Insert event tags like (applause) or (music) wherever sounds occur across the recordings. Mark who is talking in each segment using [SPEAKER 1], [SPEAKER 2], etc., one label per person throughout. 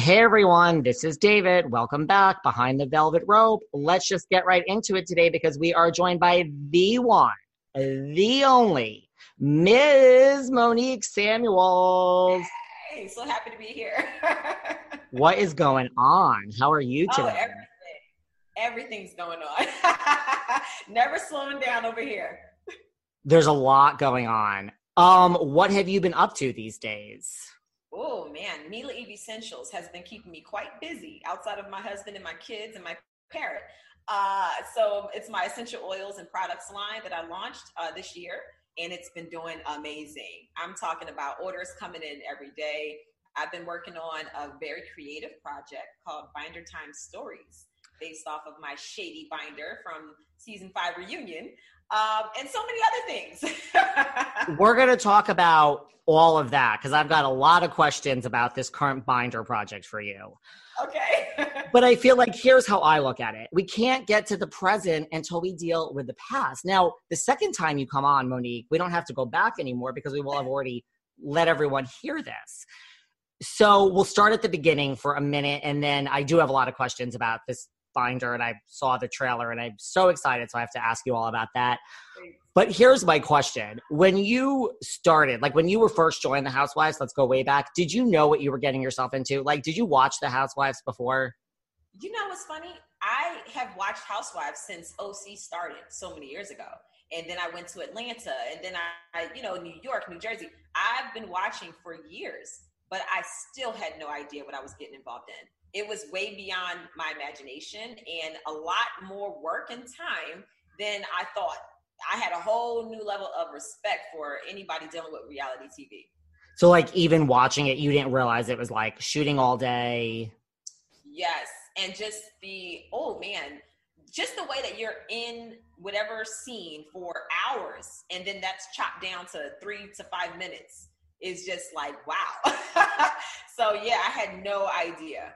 [SPEAKER 1] Hey everyone, this is David. Welcome back behind the velvet rope. Let's just get right into it today because we are joined by the one, the only, Ms. Monique Samuels.
[SPEAKER 2] Hey, so happy to be here. (laughs)
[SPEAKER 1] what is going on? How are you today?
[SPEAKER 2] Oh, everything. Everything's going on. (laughs) Never slowing down over here.
[SPEAKER 1] There's a lot going on. Um, what have you been up to these days?
[SPEAKER 2] Oh man, Mila Eve Essentials has been keeping me quite busy outside of my husband and my kids and my parrot. Uh, so it's my essential oils and products line that I launched uh, this year, and it's been doing amazing. I'm talking about orders coming in every day. I've been working on a very creative project called Binder Time Stories, based off of my shady binder from season five reunion, um, and so many other things. (laughs)
[SPEAKER 1] We're going to talk about all of that because I've got a lot of questions about this current binder project for you.
[SPEAKER 2] Okay. (laughs)
[SPEAKER 1] but I feel like here's how I look at it. We can't get to the present until we deal with the past. Now, the second time you come on, Monique, we don't have to go back anymore because we will have already let everyone hear this. So we'll start at the beginning for a minute, and then I do have a lot of questions about this binder, and I saw the trailer, and I'm so excited. So I have to ask you all about that. But here's my question. When you started, like when you were first joining the Housewives, let's go way back, did you know what you were getting yourself into? Like, did you watch the Housewives before?
[SPEAKER 2] You know what's funny? I have watched Housewives since OC started so many years ago. And then I went to Atlanta and then I, you know, New York, New Jersey. I've been watching for years, but I still had no idea what I was getting involved in. It was way beyond my imagination and a lot more work and time than I thought I had a whole new level of respect for anybody dealing with reality TV.
[SPEAKER 1] So, like, even watching it, you didn't realize it was like shooting all day.
[SPEAKER 2] Yes. And just the, oh man, just the way that you're in whatever scene for hours and then that's chopped down to three to five minutes is just like, wow. (laughs) so, yeah, I had no idea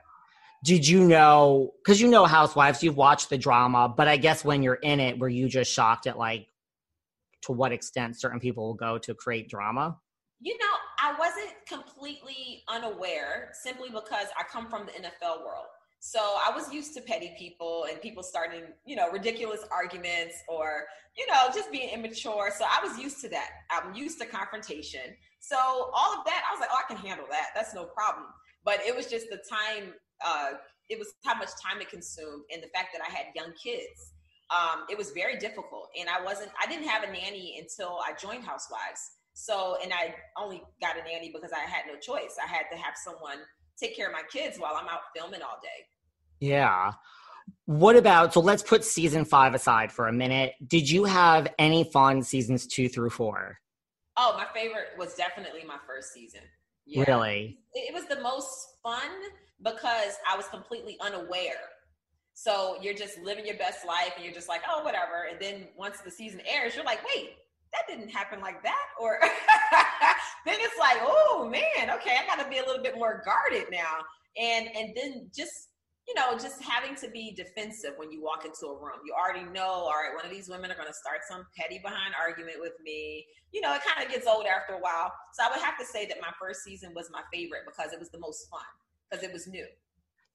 [SPEAKER 1] did you know because you know housewives you've watched the drama but i guess when you're in it were you just shocked at like to what extent certain people will go to create drama?
[SPEAKER 2] You know, I wasn't completely unaware simply because I come from the NFL world. So I was used to petty people and people starting, you know, ridiculous arguments or, you know, just being immature. So I was used to that. I'm used to confrontation. So all of that, I was like, oh, I can handle that. That's no problem. But it was just the time, uh, it was how much time it consumed and the fact that I had young kids um, it was very difficult. And I wasn't, I didn't have a nanny until I joined Housewives. So, and I only got a nanny because I had no choice. I had to have someone take care of my kids while I'm out filming all day.
[SPEAKER 1] Yeah. What about, so let's put season five aside for a minute. Did you have any fun seasons two through four?
[SPEAKER 2] Oh, my favorite was definitely my first season.
[SPEAKER 1] Yeah. Really?
[SPEAKER 2] It was the most fun because I was completely unaware so you're just living your best life and you're just like, oh, whatever. And then once the season airs, you're like, wait, that didn't happen like that. Or (laughs) then it's like, oh man, okay, I gotta be a little bit more guarded now. And and then just you know, just having to be defensive when you walk into a room. You already know, all right, one of these women are going to start some petty behind argument with me. You know, it kind of gets old after a while. So I would have to say that my first season was my favorite because it was the most fun because it was new.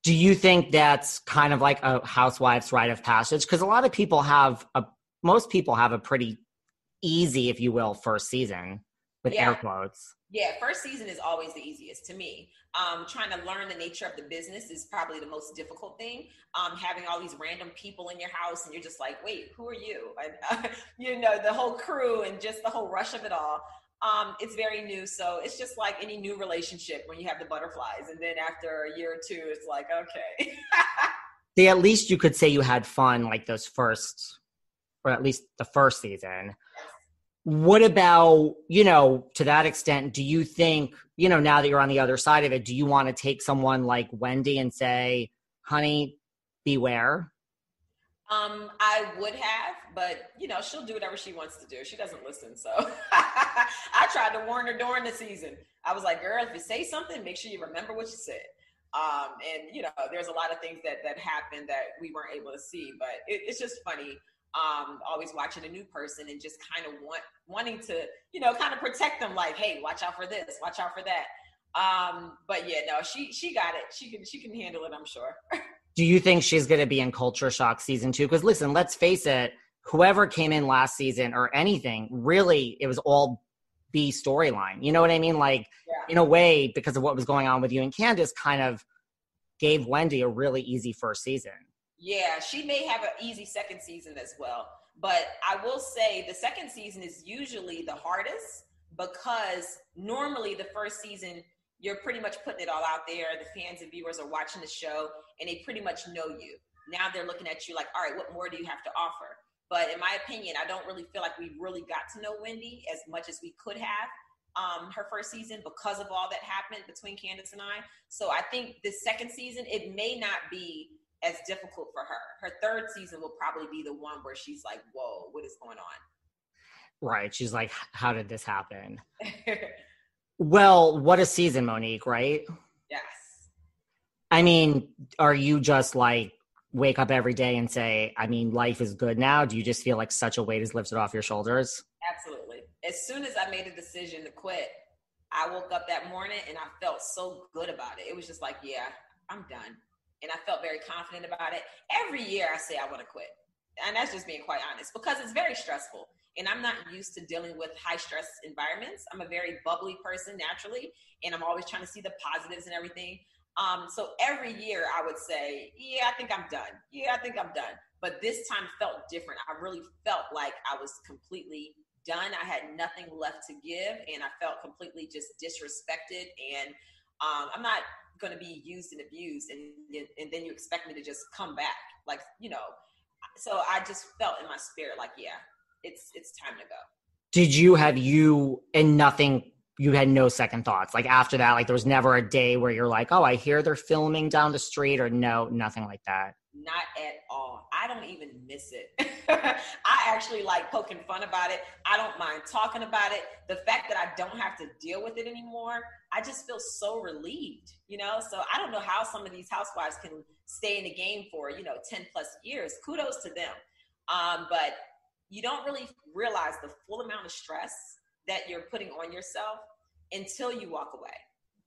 [SPEAKER 1] Do you think that's kind of like a housewife's rite of passage? Because a lot of people have a, most people have a pretty easy, if you will, first season with yeah. air quotes.
[SPEAKER 2] Yeah, first season is always the easiest to me. Um, trying to learn the nature of the business is probably the most difficult thing. Um, having all these random people in your house and you're just like, wait, who are you? And, uh, (laughs) you know, the whole crew and just the whole rush of it all. Um, it's very new. So it's just like any new relationship when you have the butterflies. And then after a year or two, it's like, okay. (laughs)
[SPEAKER 1] See, at least you could say you had fun like those first, or at least the first season what about you know to that extent do you think you know now that you're on the other side of it do you want to take someone like wendy and say honey beware
[SPEAKER 2] um i would have but you know she'll do whatever she wants to do she doesn't listen so (laughs) i tried to warn her during the season i was like girl if you say something make sure you remember what you said um and you know there's a lot of things that that happened that we weren't able to see but it, it's just funny um, always watching a new person and just kind of want wanting to, you know, kind of protect them. Like, hey, watch out for this, watch out for that. Um, but yeah, no, she she got it. She can she can handle it. I'm sure. (laughs)
[SPEAKER 1] Do you think she's going to be in Culture Shock season two? Because listen, let's face it, whoever came in last season or anything, really, it was all B storyline. You know what I mean? Like yeah. in a way, because of what was going on with you and Candace, kind of gave Wendy a really easy first season.
[SPEAKER 2] Yeah, she may have an easy second season as well. But I will say the second season is usually the hardest because normally the first season, you're pretty much putting it all out there. The fans and viewers are watching the show and they pretty much know you. Now they're looking at you like, all right, what more do you have to offer? But in my opinion, I don't really feel like we really got to know Wendy as much as we could have um, her first season because of all that happened between Candace and I. So I think the second season, it may not be as difficult for her. Her third season will probably be the one where she's like, whoa, what is going on?
[SPEAKER 1] Right. She's like, how did this happen? (laughs) well, what a season, Monique, right?
[SPEAKER 2] Yes.
[SPEAKER 1] I mean, are you just like wake up every day and say, I mean, life is good now? Do you just feel like such a weight is lifted off your shoulders?
[SPEAKER 2] Absolutely. As soon as I made a decision to quit, I woke up that morning and I felt so good about it. It was just like, yeah, I'm done and I felt very confident about it. Every year I say I want to quit. And that's just being quite honest because it's very stressful. And I'm not used to dealing with high stress environments. I'm a very bubbly person naturally, and I'm always trying to see the positives and everything. Um, so every year I would say, Yeah, I think I'm done. Yeah, I think I'm done. But this time felt different. I really felt like I was completely done. I had nothing left to give, and I felt completely just disrespected. And um, I'm not going to be used and abused and and then you expect me to just come back like you know so i just felt in my spirit like yeah it's it's time to go.
[SPEAKER 1] Did you have you and nothing you had no second thoughts? Like after that like there was never a day where you're like oh i hear they're filming down the street or no nothing like that?
[SPEAKER 2] Not at all. I don't even miss it. (laughs) I actually like poking fun about it. I don't mind talking about it. The fact that i don't have to deal with it anymore i just feel so relieved you know? So i don't know how some of these housewives can stay in the game for you know 10 plus years. Kudos to them. Um, but you don't really realize the full amount of stress that you're putting on yourself until you walk away.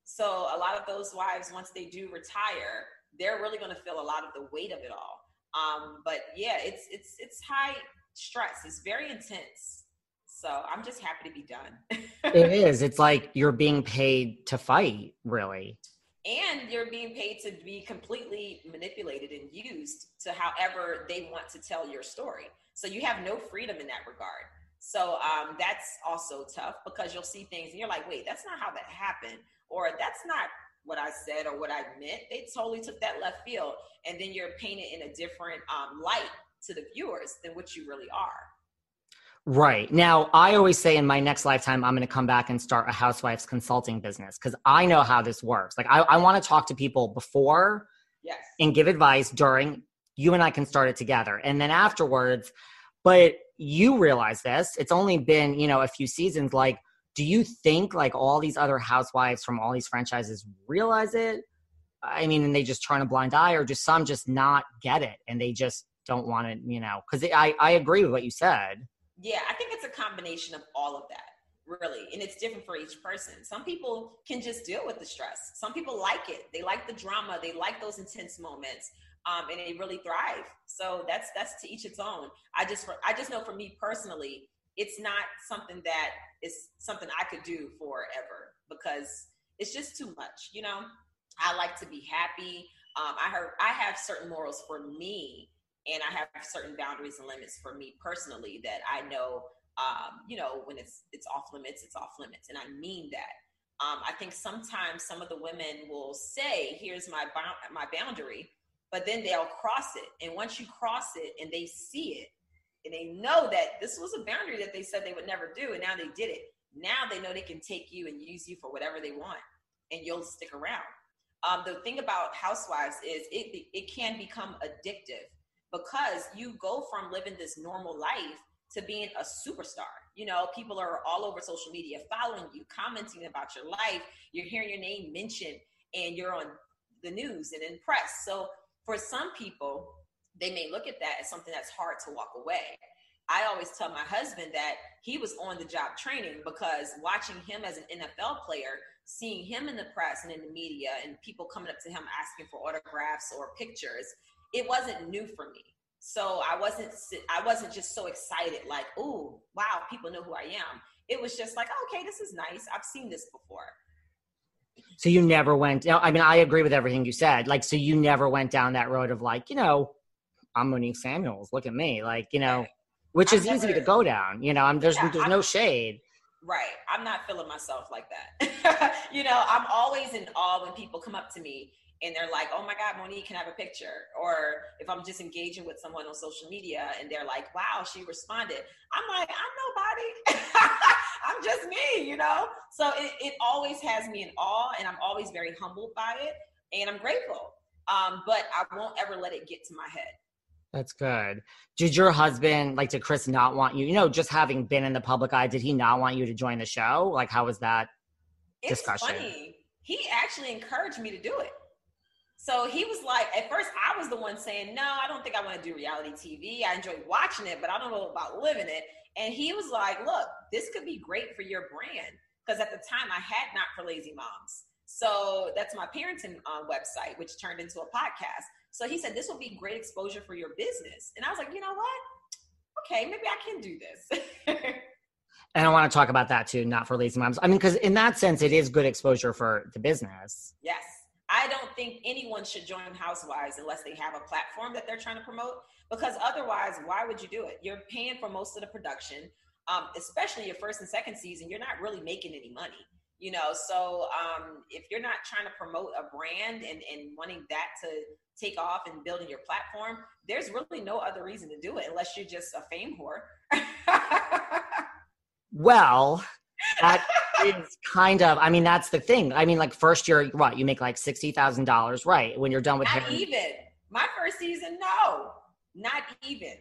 [SPEAKER 2] So a lot of those wives once they do retire they're really going to feel a lot of the weight of it all. Um, but yeah it's it's it's high stress. It's very intense. So i'm just happy to be done. (laughs)
[SPEAKER 1] It is. It's like you're being paid to fight really.
[SPEAKER 2] And you're being paid to be completely manipulated and used to however they want to tell your story. So you have no freedom in that regard. So um, that's also tough because you'll see things and you're like, wait, that's not how that happened, or that's not what I said or what I meant. They totally took that left field, and then you're painted in a different um, light to the viewers than what you really are.
[SPEAKER 1] Right. Now, I always say in my next lifetime, I'm going to come back and start a housewife's consulting business because I know how this works. Like, I, I want to talk to people before
[SPEAKER 2] yes.
[SPEAKER 1] and give advice during. You and I can start it together. And then afterwards, but you realize this, it's only been, you know, a few seasons. Like, do you think like all these other housewives from all these franchises realize it? I mean, and they just turn a blind eye, or just some just not get it, and they just don't want to, you know, because I I agree with what you said.
[SPEAKER 2] Yeah, I think it's a combination of all of that, really, and it's different for each person. Some people can just deal with the stress. Some people like it. They like the drama. They like those intense moments. Um, and they really thrive. So that's that's to each its own. I just I just know for me personally, it's not something that is something I could do forever because it's just too much. You know, I like to be happy. Um, I heard I have certain morals for me, and I have certain boundaries and limits for me personally that I know. Um, you know, when it's it's off limits, it's off limits, and I mean that. Um, I think sometimes some of the women will say, "Here's my my boundary," but then they'll cross it, and once you cross it and they see it, and they know that this was a boundary that they said they would never do, and now they did it. Now they know they can take you and use you for whatever they want, and you'll stick around. Um, the thing about housewives is it it can become addictive because you go from living this normal life to being a superstar. You know, people are all over social media following you, commenting about your life. You're hearing your name mentioned, and you're on the news and in press. So for some people, they may look at that as something that's hard to walk away. I always tell my husband that he was on the job training because watching him as an NFL player, seeing him in the press and in the media, and people coming up to him asking for autographs or pictures, it wasn't new for me. So I wasn't I wasn't just so excited like, "Oh, wow, people know who I am." It was just like, oh, "Okay, this is nice. I've seen this before."
[SPEAKER 1] So you never went. No, I mean, I agree with everything you said. Like, so you never went down that road of like, you know, I'm Monique Samuels. Look at me, like, you know, which is never, easy to go down. You know, I'm there's yeah, there's I'm, no shade.
[SPEAKER 2] Right. I'm not feeling myself like that. (laughs) you know, I'm always in awe when people come up to me and they're like, "Oh my God, Monique, can I have a picture?" Or if I'm just engaging with someone on social media and they're like, "Wow, she responded," I'm like, "I'm nobody. (laughs) I'm just me," you know. So it, it always has me in awe, and I'm always very humbled by it, and I'm grateful. Um, but I won't ever let it get to my head.
[SPEAKER 1] That's good. Did your husband, like, did Chris not want you? You know, just having been in the public eye, did he not want you to join the show? Like, how was that
[SPEAKER 2] it's
[SPEAKER 1] discussion?
[SPEAKER 2] Funny. He actually encouraged me to do it. So he was like, at first, I was the one saying, no, I don't think I want to do reality TV. I enjoy watching it, but I don't know about living it. And he was like, look, this could be great for your brand. Because at the time, I had Not for Lazy Moms. So that's my parenting uh, website, which turned into a podcast. So he said, this will be great exposure for your business. And I was like, you know what? Okay, maybe I can do this. (laughs)
[SPEAKER 1] and I want to talk about that too, not for lazy moms. I mean, because in that sense, it is good exposure for the business.
[SPEAKER 2] Yes. I don't think anyone should join Housewives unless they have a platform that they're trying to promote. Because otherwise, why would you do it? You're paying for most of the production, um, especially your first and second season. You're not really making any money you know so um, if you're not trying to promote a brand and, and wanting that to take off and building your platform there's really no other reason to do it unless you're just a fame whore (laughs)
[SPEAKER 1] well that is kind of i mean that's the thing i mean like first year what you make like $60000 right when you're done with
[SPEAKER 2] not even my first season no not even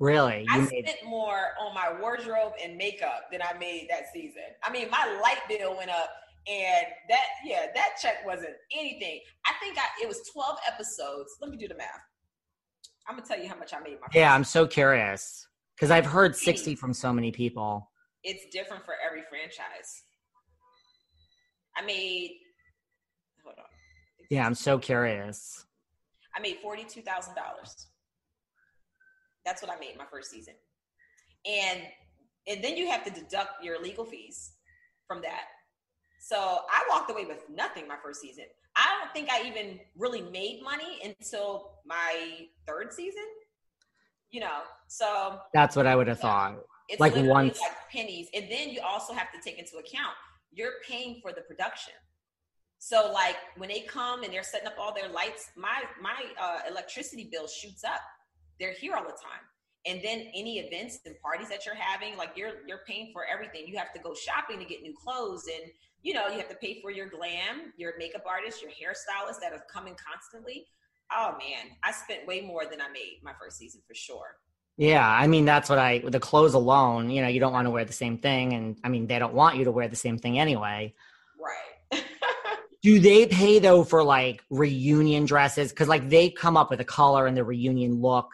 [SPEAKER 1] Really?
[SPEAKER 2] You I made- spent more on my wardrobe and makeup than I made that season. I mean, my light bill went up and that yeah, that check wasn't anything. I think I it was 12 episodes. Let me do the math. I'm gonna tell you how much I made my
[SPEAKER 1] Yeah, I'm so curious. Because I've heard 60 from so many people.
[SPEAKER 2] It's different for every franchise. I made hold on.
[SPEAKER 1] Yeah, I'm so curious.
[SPEAKER 2] I made forty two thousand dollars. That's what I made my first season. And and then you have to deduct your legal fees from that. So I walked away with nothing my first season. I don't think I even really made money until my third season. You know, so
[SPEAKER 1] that's what I would have thought. It's like once
[SPEAKER 2] like pennies, and then you also have to take into account you're paying for the production. So like when they come and they're setting up all their lights, my my uh, electricity bill shoots up. They're here all the time. And then any events and parties that you're having like you're you're paying for everything. You have to go shopping to get new clothes and you know you have to pay for your glam your makeup artist your hairstylist that are coming constantly. Oh man i spent way more than i made my first season for sure
[SPEAKER 1] yeah i mean that's what i the clothes alone you know you don't want to wear the same thing and i mean they don't want you to wear the same thing anyway
[SPEAKER 2] right (laughs)
[SPEAKER 1] Do they pay though for like reunion dresses? Because like they come up with a color and the reunion look.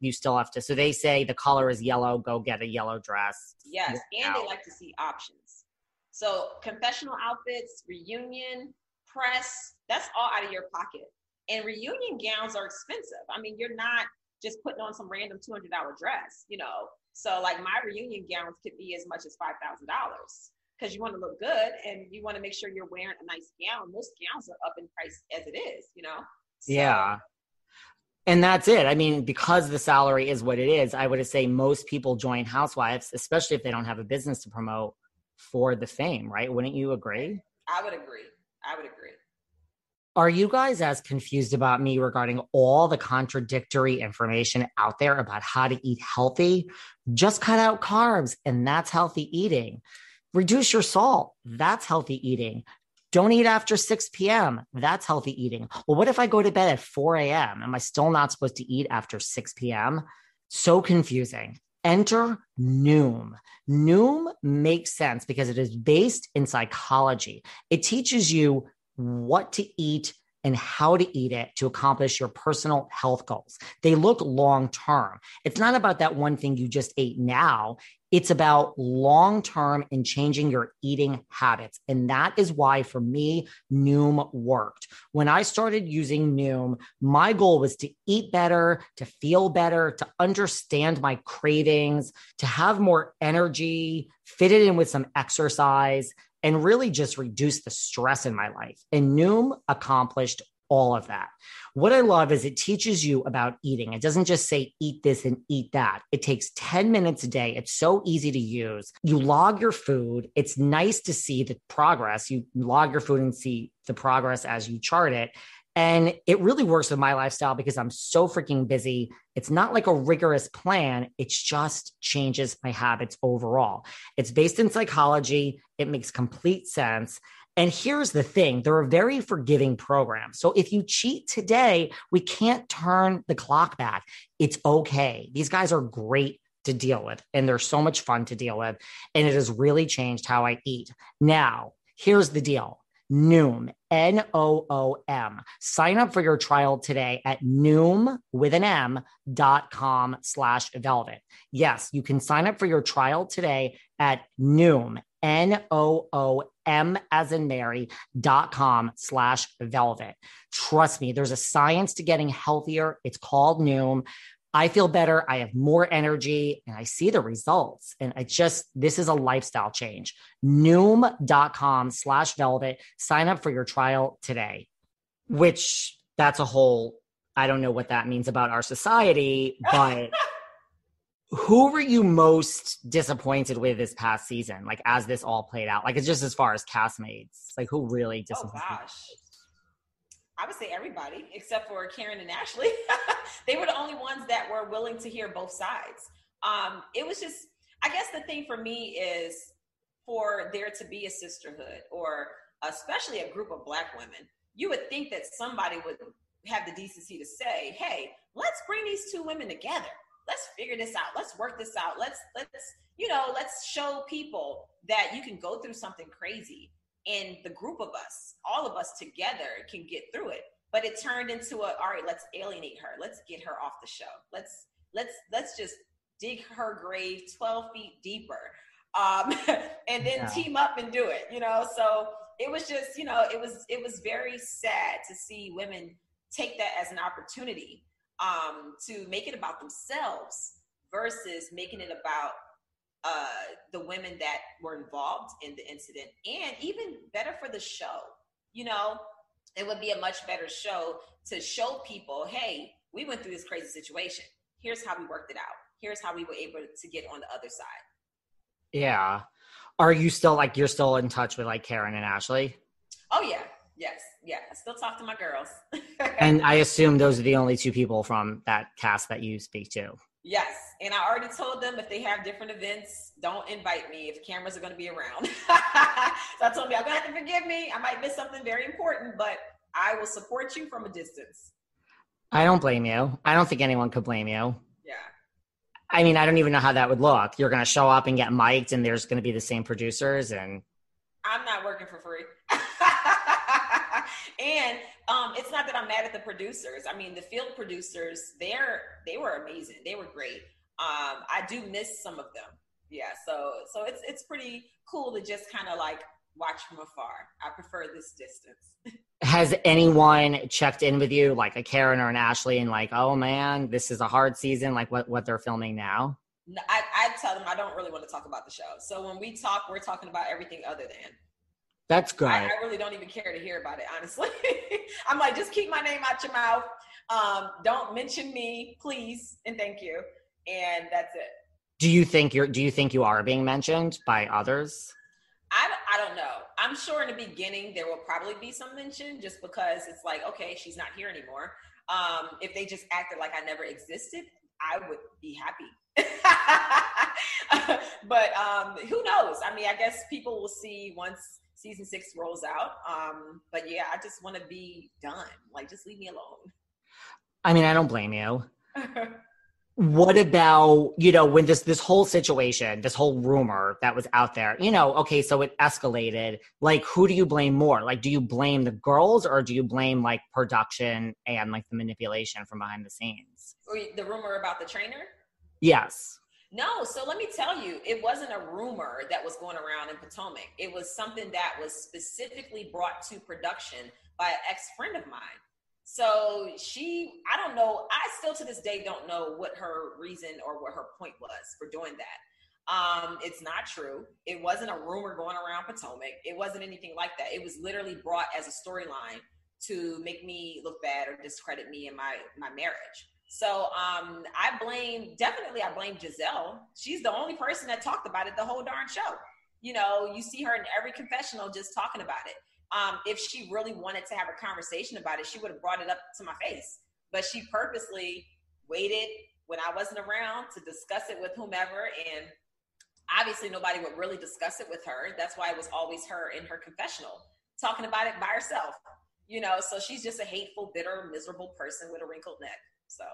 [SPEAKER 1] You still have to. So they say the color is yellow. Go get a yellow dress.
[SPEAKER 2] Yes, and they like to see options. So confessional outfits, reunion, press, that's all out of your pocket. And reunion gowns are expensive. I mean, you're not just putting on some random $200 dress, you know. So like my reunion gowns could be as much as $5,000 because you want to look good and you want to make sure you're wearing a nice gown. Most gowns are up in price as it is, you know?
[SPEAKER 1] So, yeah. And that's it. I mean, because the salary is what it is, I would say most people join Housewives, especially if they don't have a business to promote for the fame, right? Wouldn't you agree?
[SPEAKER 2] I would agree. I would agree.
[SPEAKER 1] Are you guys as confused about me regarding all the contradictory information out there about how to eat healthy? Just cut out carbs, and that's healthy eating. Reduce your salt. That's healthy eating. Don't eat after 6 p.m. That's healthy eating. Well, what if I go to bed at 4 a.m.? Am I still not supposed to eat after 6 p.m.? So confusing. Enter Noom. Noom makes sense because it is based in psychology. It teaches you what to eat and how to eat it to accomplish your personal health goals. They look long term. It's not about that one thing you just ate now. It's about long term and changing your eating habits. And that is why, for me, Noom worked. When I started using Noom, my goal was to eat better, to feel better, to understand my cravings, to have more energy, fit it in with some exercise and really just reduce the stress in my life. And Noom accomplished all of that. What I love is it teaches you about eating. It doesn't just say eat this and eat that. It takes 10 minutes a day. It's so easy to use. You log your food. It's nice to see the progress. You log your food and see the progress as you chart it. And it really works with my lifestyle because I'm so freaking busy. It's not like a rigorous plan, it just changes my habits overall. It's based in psychology, it makes complete sense. And here's the thing they're a very forgiving program. So if you cheat today, we can't turn the clock back. It's okay. These guys are great to deal with, and they're so much fun to deal with. And it has really changed how I eat. Now, here's the deal Noom, N O O M. Sign up for your trial today at Noom with an M dot com slash velvet. Yes, you can sign up for your trial today at Noom, N O O M as in Mary dot com slash velvet. Trust me, there's a science to getting healthier. It's called Noom. I feel better. I have more energy and I see the results. And I just, this is a lifestyle change. Noom.com slash velvet. Sign up for your trial today, which that's a whole, I don't know what that means about our society, but (laughs) who were you most disappointed with this past season? Like as this all played out, like it's just as far as castmates, like who really oh, disappointed? Oh gosh.
[SPEAKER 2] I would say everybody except for Karen and Ashley. (laughs) they were the only ones that were willing to hear both sides. Um, it was just, I guess the thing for me is for there to be a sisterhood or especially a group of black women, you would think that somebody would have the decency to say, hey, let's bring these two women together. Let's figure this out. Let's work this out. Let's, let's, you know, let's show people that you can go through something crazy and the group of us, all of us together can get through it. But it turned into a all right, let's alienate her. Let's get her off the show. Let's let's let's just dig her grave 12 feet deeper. Um, (laughs) and then yeah. team up and do it, you know. So it was just, you know, it was it was very sad to see women take that as an opportunity um, to make it about themselves versus making it about uh, the women that were involved in the incident, and even better for the show. You know, it would be a much better show to show people, hey, we went through this crazy situation. Here's how we worked it out. Here's how we were able to get on the other side.
[SPEAKER 1] Yeah. Are you still like you're still in touch with like Karen and Ashley?
[SPEAKER 2] Oh yeah. Yes. Yeah. I still talk to my girls. (laughs)
[SPEAKER 1] and I assume those are the only two people from that cast that you speak to.
[SPEAKER 2] Yes. And I already told them if they have different events, don't invite me if cameras are going to be around. (laughs) so I told me, I'm going to have to forgive me. I might miss something very important, but I will support you from a distance.
[SPEAKER 1] I don't blame you. I don't think anyone could blame you.
[SPEAKER 2] Yeah.
[SPEAKER 1] I mean, I don't even know how that would look. You're going to show up and get mic'd, and there's going to be the same producers, and
[SPEAKER 2] I'm not working for free. (laughs) and um, it's not that I'm mad at the producers. I mean, the field producers, they're they were amazing. They were great. Um, I do miss some of them. Yeah, so so it's it's pretty cool to just kind of like watch from afar. I prefer this distance. (laughs)
[SPEAKER 1] Has anyone checked in with you, like a Karen or an Ashley, and like, oh man, this is a hard season, like what what they're filming now?
[SPEAKER 2] I, I tell them I don't really want to talk about the show. So when we talk, we're talking about everything other than.
[SPEAKER 1] That's good.
[SPEAKER 2] I, I really don't even care to hear about it, honestly. (laughs) I'm like, just keep my name out your mouth. Um, don't mention me, please, and thank you. And that's it.
[SPEAKER 1] Do you think you're? Do you think you are being mentioned by others?
[SPEAKER 2] I, I don't know. I'm sure in the beginning there will probably be some mention just because it's like, okay, she's not here anymore. Um, if they just acted like I never existed, I would be happy. (laughs) but um, who knows? I mean, I guess people will see once season six rolls out. Um, but yeah, I just want to be done. Like, just leave me alone.
[SPEAKER 1] I mean, I don't blame you. (laughs) what about you know when this this whole situation this whole rumor that was out there you know okay so it escalated like who do you blame more? Like do you blame the girls or do you blame like production and like the manipulation from behind the scenes?
[SPEAKER 2] Oh, the rumor about the trainer?
[SPEAKER 1] Yes.
[SPEAKER 2] No so let me tell you it wasn't a rumor that was going around in potomac. It was something that was specifically brought to production by an ex-friend of mine so she, I don't know. I still to this day don't know what her reason or what her point was for doing that. Um, it's not true. It wasn't a rumor going around Potomac. It wasn't anything like that. It was literally brought as a storyline to make me look bad or discredit me in my my marriage. So um, I blame definitely I blame Gizelle. She's the only person that talked about it the whole darn show. You know, you see her in every confessional just talking about it. Um, if she really wanted to have a conversation about it, she would have brought it up to my face. But she purposely waited when I wasn't around to discuss it with whomever. And obviously, nobody would really discuss it with her. That's why it was always her in her confessional talking about it by herself. You know, so she's just a hateful, bitter, miserable person with a wrinkled neck. So.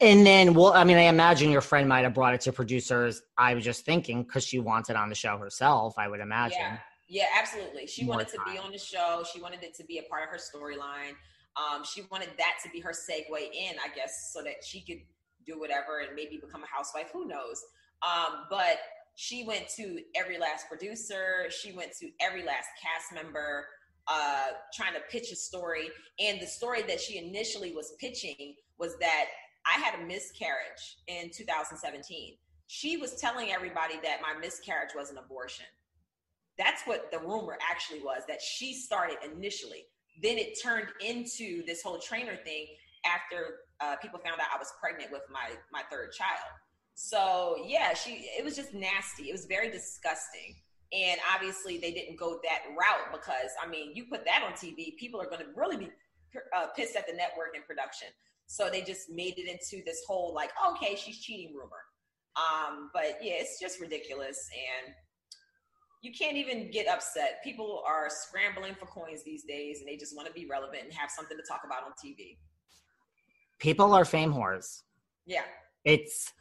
[SPEAKER 1] And then, well, I mean, I imagine your friend might have brought it to producers. I was just thinking because she wants it on the show herself. I would imagine.
[SPEAKER 2] Yeah. Yeah, absolutely. She wanted time. to be on the show. She wanted it to be a part of her storyline. Um, she wanted that to be her segue in, I guess, so that she could do whatever and maybe become a housewife. Who knows? Um, but she went to every last producer. She went to every last cast member, uh, trying to pitch a story. And the story that she initially was pitching was that I had a miscarriage in 2017. She was telling everybody that my miscarriage was an abortion. That's what the rumor actually was that she started initially. Then it turned into this whole trainer thing after uh, people found out I was pregnant with my my third child. So yeah, she it was just nasty. It was very disgusting. And obviously they didn't go that route because I mean, you put that on TV, people are going to really be uh, pissed at the network and production. So they just made it into this whole like, okay, she's cheating rumor. Um, but yeah, it's just ridiculous and you can't even get upset. People are scrambling for coins these days and they just want to be relevant and have something to talk about on TV.
[SPEAKER 1] People are fame whores.
[SPEAKER 2] Yeah.
[SPEAKER 1] It's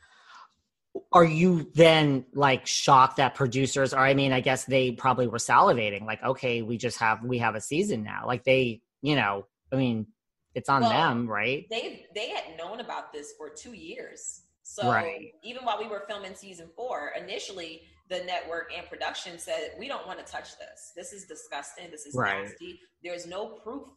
[SPEAKER 1] are you then like shocked that producers are I mean, I guess they probably were salivating, like, okay, we just have we have a season now. Like they, you know, I mean, it's on well, them, right?
[SPEAKER 2] They they had known about this for two years. So right. even while we were filming season four, initially the network and production said, we don't want to touch this. This is disgusting. This is right. nasty. There's no proof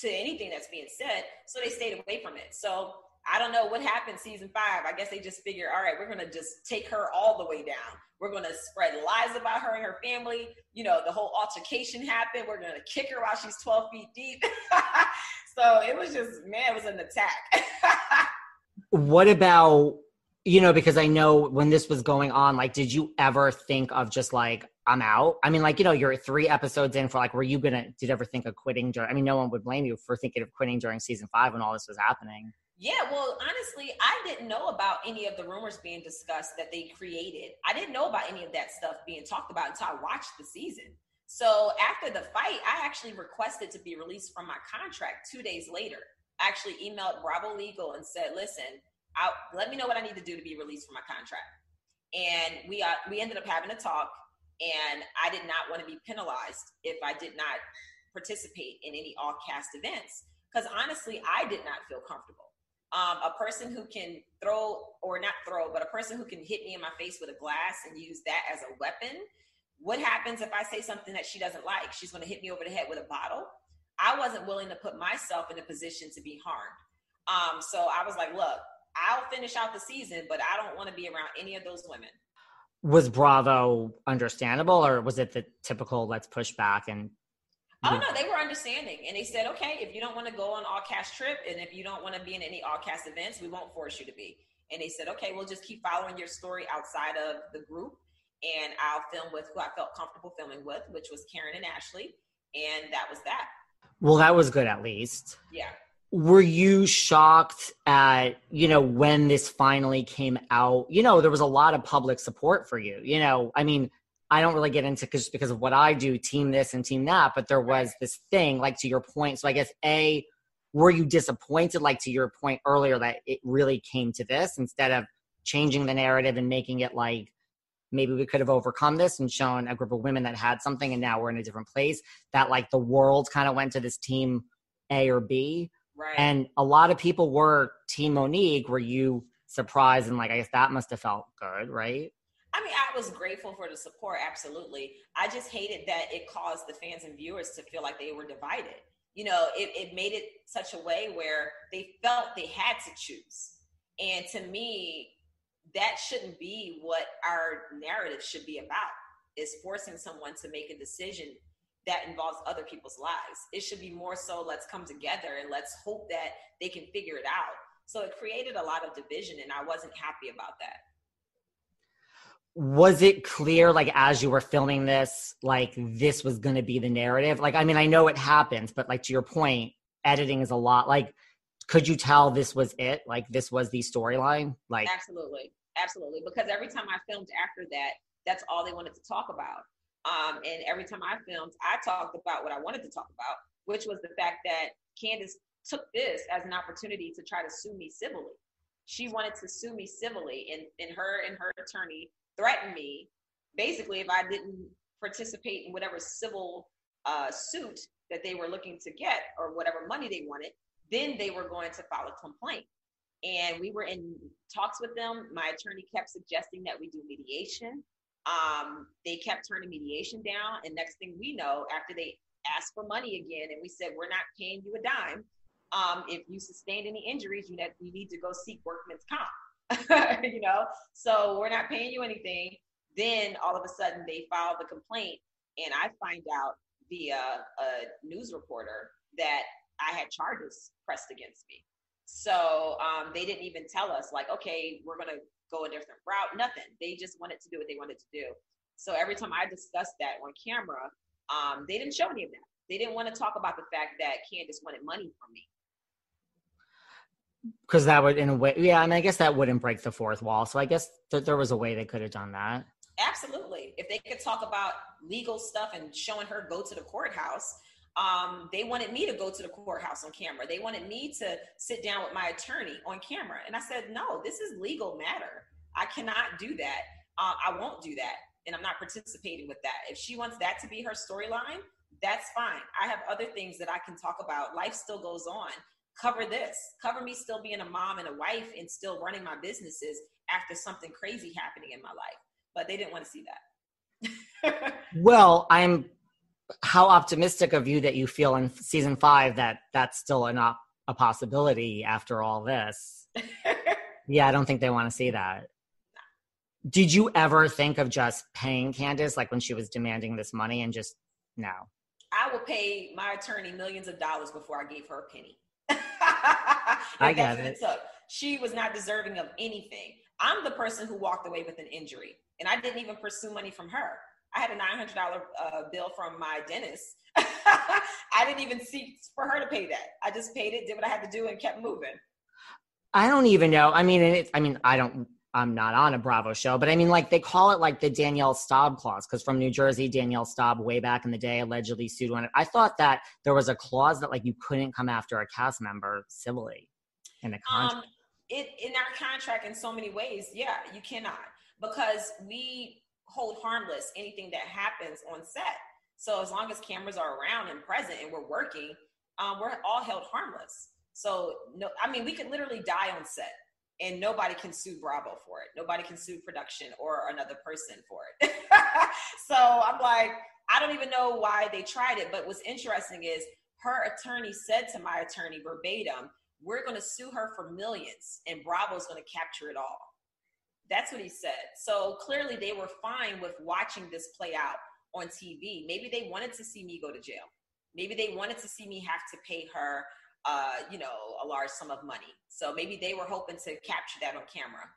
[SPEAKER 2] to anything that's being said. So they stayed away from it. So I don't know what happened season five. I guess they just figured, all right, we're going to just take her all the way down. We're going to spread lies about her and her family. You know, the whole altercation happened. We're going to kick her while she's 12 feet deep. (laughs) so it was just, man, it was an attack. (laughs)
[SPEAKER 1] what about you know, because I know when this was going on, like, did you ever think of just like, I'm out? I mean, like, you know, you're three episodes in for like, were you gonna, did you ever think of quitting during, I mean, no one would blame you for thinking of quitting during season five when all this was happening.
[SPEAKER 2] Yeah, well, honestly, I didn't know about any of the rumors being discussed that they created. I didn't know about any of that stuff being talked about until I watched the season. So after the fight, I actually requested to be released from my contract two days later. I actually emailed Bravo Legal and said, listen, out let me know what I need to do to be released from my contract. And we uh, we ended up having a talk, and I did not want to be penalized if I did not participate in any all cast events because honestly, I did not feel comfortable. Um, a person who can throw or not throw, but a person who can hit me in my face with a glass and use that as a weapon. What happens if I say something that she doesn't like? She's going to hit me over the head with a bottle. I wasn't willing to put myself in a position to be harmed. Um, so I was like, look, I'll finish out the season, but I don't want to be around any of those women.
[SPEAKER 1] Was Bravo understandable, or was it the typical "let's push back" and
[SPEAKER 2] Oh no, they were understanding, and they said, okay, if you don't want to go on all cast trip, and if you don't want to be in any all cast events, we won't force you to be. And they said, okay, we'll just keep following your story outside of the group, and I'll film with who I felt comfortable filming with, which was Karen and Ashley, and that was that.
[SPEAKER 1] Well, that was good at least.
[SPEAKER 2] Yeah.
[SPEAKER 1] Were you shocked at, you know, when this finally came out? You know, there was a lot of public support for you. You know, I mean, I don't really get into just because of what I do, team this and team that, but there was this thing, like to your point. So I guess A, were you disappointed, like to your point earlier, that it really came to this instead of changing the narrative and making it like maybe we could have overcome this and shown a group of women that had something and now we're in a different place, that like the world kind of went to this team A or B.
[SPEAKER 2] Right.
[SPEAKER 1] And a lot of people were team Monique. Were you surprised and like I guess that must have felt good, right?
[SPEAKER 2] I mean, I was grateful for the support, absolutely. I just hated that it caused the fans and viewers to feel like they were divided. You know, it, it made it such a way where they felt they had to choose. And to me, that shouldn't be what our narrative should be about, is forcing someone to make a decision that involves other people's lives. It should be more so let's come together and let's hope that they can figure it out. So it created a lot of division, and I wasn't happy about that.
[SPEAKER 1] Was it clear like as you were filming this like this was going to be the narrative? Like i mean i know it happens but like to your point editing is a lot like could you tell this was it? Like this was the storyline? Like
[SPEAKER 2] absolutely. Absolutely. Because every time i filmed after that that's all they wanted to talk about um, and every time i filmed i talked about what i wanted to talk about which was the fact that candace took this as an opportunity to try to sue me civilly she wanted to sue me civilly and, and her and her attorney threatened me basically if I didn't participate in whatever civil uh, suit that they were looking to get or whatever money they wanted, then they were going to file a complaint. And we were in talks with them. My attorney kept suggesting that we do mediation. Um, they kept turning mediation down. And next thing we know, after they asked for money again, and we said, We're not paying you a dime. Um, if you sustained any injuries, you, you need to go seek workman's comp. (laughs) you know, so we're not paying you anything. Then all of a sudden they filed the complaint, and I find out via a news reporter that I had charges pressed against me. So um, they didn't even tell us, like, okay, we're going to go a different route. Nothing. They just wanted to do what they wanted to do. So every time I discussed that on camera, um, they didn't show any of that. They didn't want to talk about the fact that Candace wanted money from me
[SPEAKER 1] because that would in a way yeah mean I guess that wouldn't break the fourth wall so I guess th- there was a way they could have done that
[SPEAKER 2] absolutely if they could talk about legal stuff and showing her go to the courthouse um, they wanted me to go to the courthouse on camera. They wanted me to sit down with my attorney on camera. And I said no this is legal matter. I cannot do that. Uh, I won't do that. And I'm not participating with that. If she wants that to be her storyline that's fine. I have other things that I can talk about. Life still goes on. Cover this. Cover me still being a mom and a wife and still running my businesses after something crazy happening in my life. But they didn't want to see
[SPEAKER 1] that. (laughs) Well i'm how optimistic of you that you feel in season five that that's still an op- a possibility after all this (laughs) yeah i don't think they want to see that did you ever think of just paying candace like when she was demanding this money and just no
[SPEAKER 2] i would pay my attorney millions of dollars before i gave her a penny (laughs)
[SPEAKER 1] I get it.
[SPEAKER 2] Took. She was not deserving of anything. I'm the person who walked away with an injury, and I didn't even pursue money from her. I had a $900 uh, bill from my dentist. (laughs) I didn't even seek for her to pay that. I just paid it, did what I had to do, and kept moving.
[SPEAKER 1] I don't even know. I mean, it's, I mean, I don't I'm not on a Bravo show, but I mean, like they call it like the Danielle Staub clause because from New Jersey, Danielle Staub way back in the day allegedly sued on it. I thought that there was a clause that like you couldn't come after a cast member civilly in the contract. Um,
[SPEAKER 2] it in our contract in so many ways, yeah, you cannot because we hold harmless anything that happens on set. So as long as cameras are around and present and we're working, um, we're all held harmless. So no, I mean, we could literally die on set and nobody can sue Bravo for it. Nobody can sue production or another person for it. (laughs) so I'm like, I don't even know why they tried it. But what's interesting is her attorney said to my attorney verbatim, we're going to sue her for millions and Bravo's going to capture it all. That's what he said. So clearly they were fine with watching this play out on TV. Maybe they wanted to see me go to jail. Maybe they wanted to see me have to pay her, uh, you know, a large sum of money. So maybe they were hoping to capture that on camera.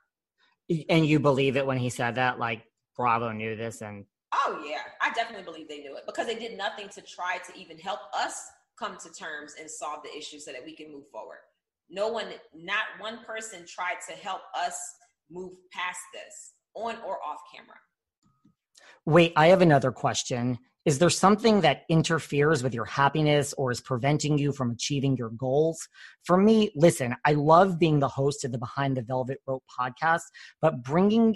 [SPEAKER 1] And you believe it when he said that, like Bravo knew this and.
[SPEAKER 2] Oh yeah, I definitely believe they knew it because they did nothing to try to even help us come to terms and solve the issue so that we can move forward. No one, not one person tried to help us move past this on or off camera.
[SPEAKER 1] Wait, I have another question. Is there something that interferes with your happiness or is preventing you from achieving your goals? For me, listen, I love being the host of the Behind the Velvet Rope podcast, but bringing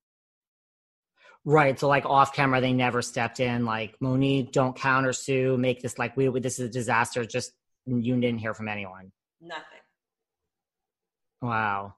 [SPEAKER 1] Right. So like off camera, they never stepped in. Like Monique, don't counter sue. Make this like we. This is a disaster. Just you didn't hear from anyone.
[SPEAKER 2] Nothing.
[SPEAKER 1] Wow.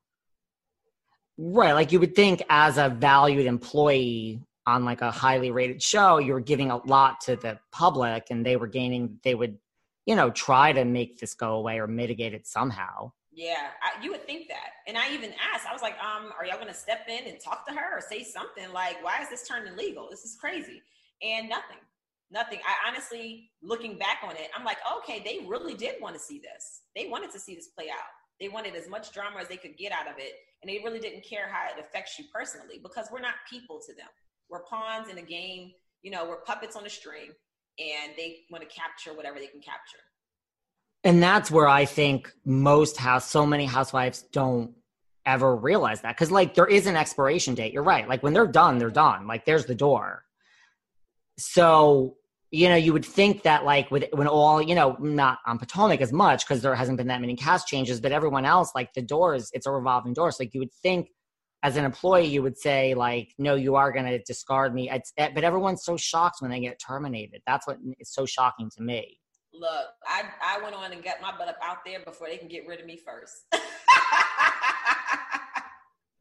[SPEAKER 1] Right. Like you would think, as a valued employee on like a highly rated show, you're giving a lot to the public, and they were gaining. They would, you know, try to make this go away or mitigate it somehow.
[SPEAKER 2] Yeah, I, you would think that. And I even asked, I was like, um, are y'all gonna step in and talk to her or say something like, why is this turning legal? This is crazy. And nothing, nothing. I honestly, looking back on it, I'm like, okay, they really did want to see this. They wanted to see this play out. They wanted as much drama as they could get out of it. And they really didn't care how it affects you personally because we're not people to them. We're pawns in a game, you know, we're puppets on a string and they want to capture whatever they can capture.
[SPEAKER 1] And that's where I think most house, so many housewives don't ever realize that. Cause like there is an expiration date. You're right. Like when they're done, they're done. Like there's the door. So, you know, you would think that like with when all, you know, not on Potomac as much because there hasn't been that many cast changes, but everyone else, like the doors, it's a revolving door. So like you would think as an employee, you would say like, no, you are going to discard me. It's, eh, but everyone's so shocked when they get terminated. That's what is so shocking to me.
[SPEAKER 2] Look, I, I went on and got my butt up out there before they can get rid of me first. (laughs)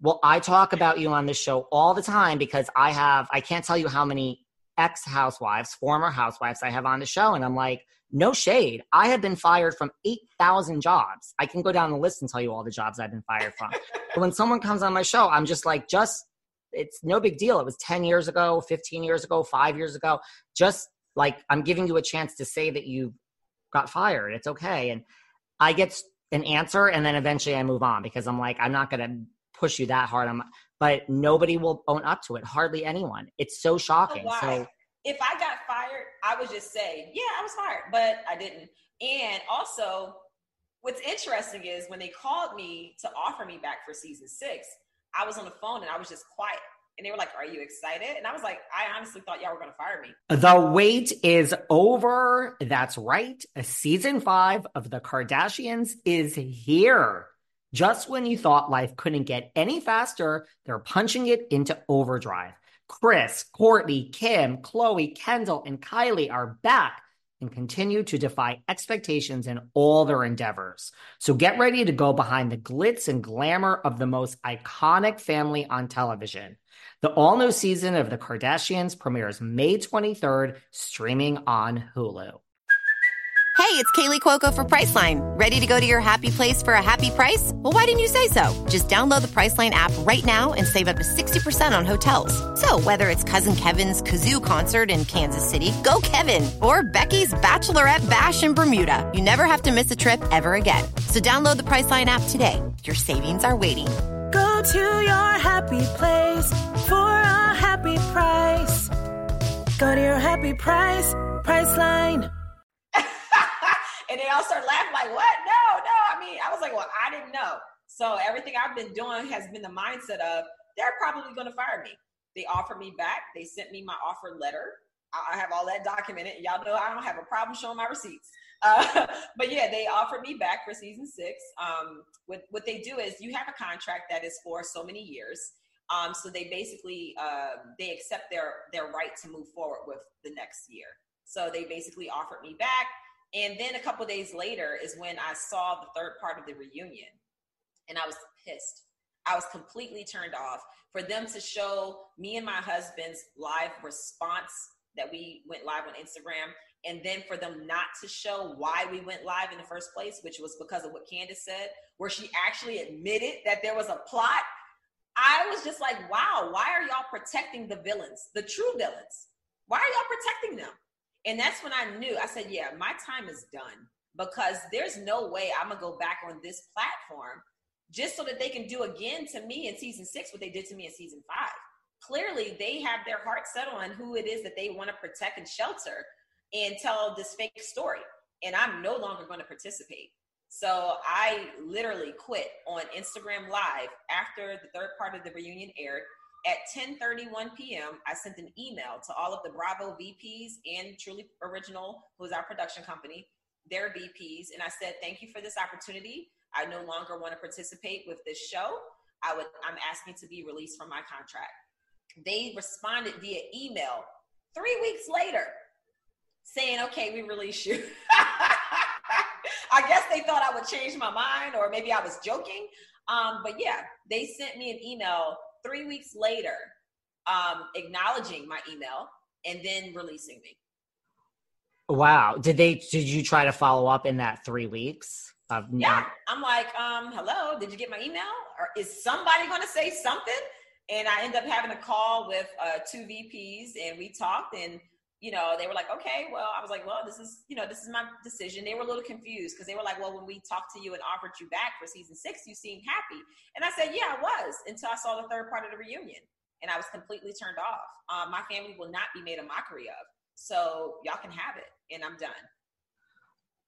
[SPEAKER 1] well, I talk about you on this show all the time because I have, I can't tell you how many ex housewives, former housewives I have on the show. And I'm like, no shade. I have been fired from 8,000 jobs. I can go down the list and tell you all the jobs I've been fired from. but when someone comes on my show, I'm just like, just, it's no big deal. It was 10 years ago, 15 years ago, five years ago. Just like, I'm giving you a chance to say that you got fired. It's okay. And I get an answer and then eventually I move on because I'm like, I'm not going to push you that hard. I'm, but nobody will own up to it. Hardly anyone. It's so shocking. So
[SPEAKER 2] if I got fired, I would just say, yeah, I was fired, but I didn't. And also, what's interesting is when they called me to offer me back for season six, I was on the phone and I was just quiet. And they were like, Are you excited? And I was like, I honestly thought y'all were going to fire me.
[SPEAKER 1] The wait is over. That's right. A season five of The Kardashians is here. Just when you thought life couldn't get any faster, they're punching it into overdrive. Kris, Kourtney, Kim, Khloé, Kendall, and Kylie are back and continue to defy expectations in all their endeavors. So get ready to go behind the glitz and glamour of the most iconic family on television. The all new season of The Kardashians premieres May 23rd, streaming on Hulu.
[SPEAKER 3] Hey, it's Kaley Cuoco for Priceline. Ready to go to your happy place for a happy price? Well, why didn't you say so? Just download the Priceline app right now and save up to 60% on hotels. So, whether it's Cousin Kevin's Kazoo concert in Kansas City, go Kevin, or Becky's Bachelorette Bash in Bermuda, you never have to miss a trip ever again. So, download the Priceline app today. Your savings are waiting.
[SPEAKER 4] Go to your happy place for a happy price. Go to your happy price, Priceline. (laughs)
[SPEAKER 2] and they all start laughing like, what? No, no. I mean, I was like, well, I didn't know. So everything I've been doing has been the mindset of they're probably going to fire me. They offered me back. They sent me my offer letter. I have all that documented. Y'all know I don't have a problem showing my receipts. Uh, (laughs) but yeah, they offered me back for season six. Um, what, what they do is you have a contract that is for so many years. Um, so they basically um, they accept their their right to move forward with the next year. So they basically offered me back. And then a couple days later is when I saw the third part of the reunion, and I was pissed. I was completely turned off. For them to show me and my husband's live response that we went live on Instagram, and then for them not to show why we went live in the first place, which was because of what Candiace said, where she actually admitted that there was a plot. I was just like, wow, why are y'all protecting the villains, the true villains? Why are y'all protecting them? And that's when I knew, I said, yeah, my time is done because there's no way I'm going to go back on this platform just so that they can do again to me in season six what they did to me in season five. Clearly, they have their heart set on who it is that they want to protect and shelter and tell this fake story. And I'm no longer going to participate. So I literally quit on Instagram Live after the third part of the reunion aired at 10:31 p.m., I sent an email to all of the Bravo VPs and Truly Original, who is our production company, their VPs, and I said, "Thank you for this opportunity. I no longer want to participate with this show. I would I'm asking to be released from my contract." They responded via email 3 weeks later saying, "Okay, we release you." (laughs) I guess they thought I would change my mind or maybe I was joking. Um, but yeah, they sent me an email three weeks later, um, acknowledging my email and then releasing me.
[SPEAKER 1] Wow. Did they, did you try to follow up in that three weeks? Of
[SPEAKER 2] yeah. Not- I'm like, um, hello, did you get my email? Or is somebody going to say something? And I end up having a call with uh, two VPs and we talked and you know, they were like, okay, well, I was like, well, this is, you know, this is my decision. They were a little confused because they were like, well, when we talked to you and offered you back for season six, you seemed happy. And I said, yeah, I was until I saw the third part of the reunion. And I was completely turned off. Um, my family will not be made a mockery of. So y'all can have it. And I'm done.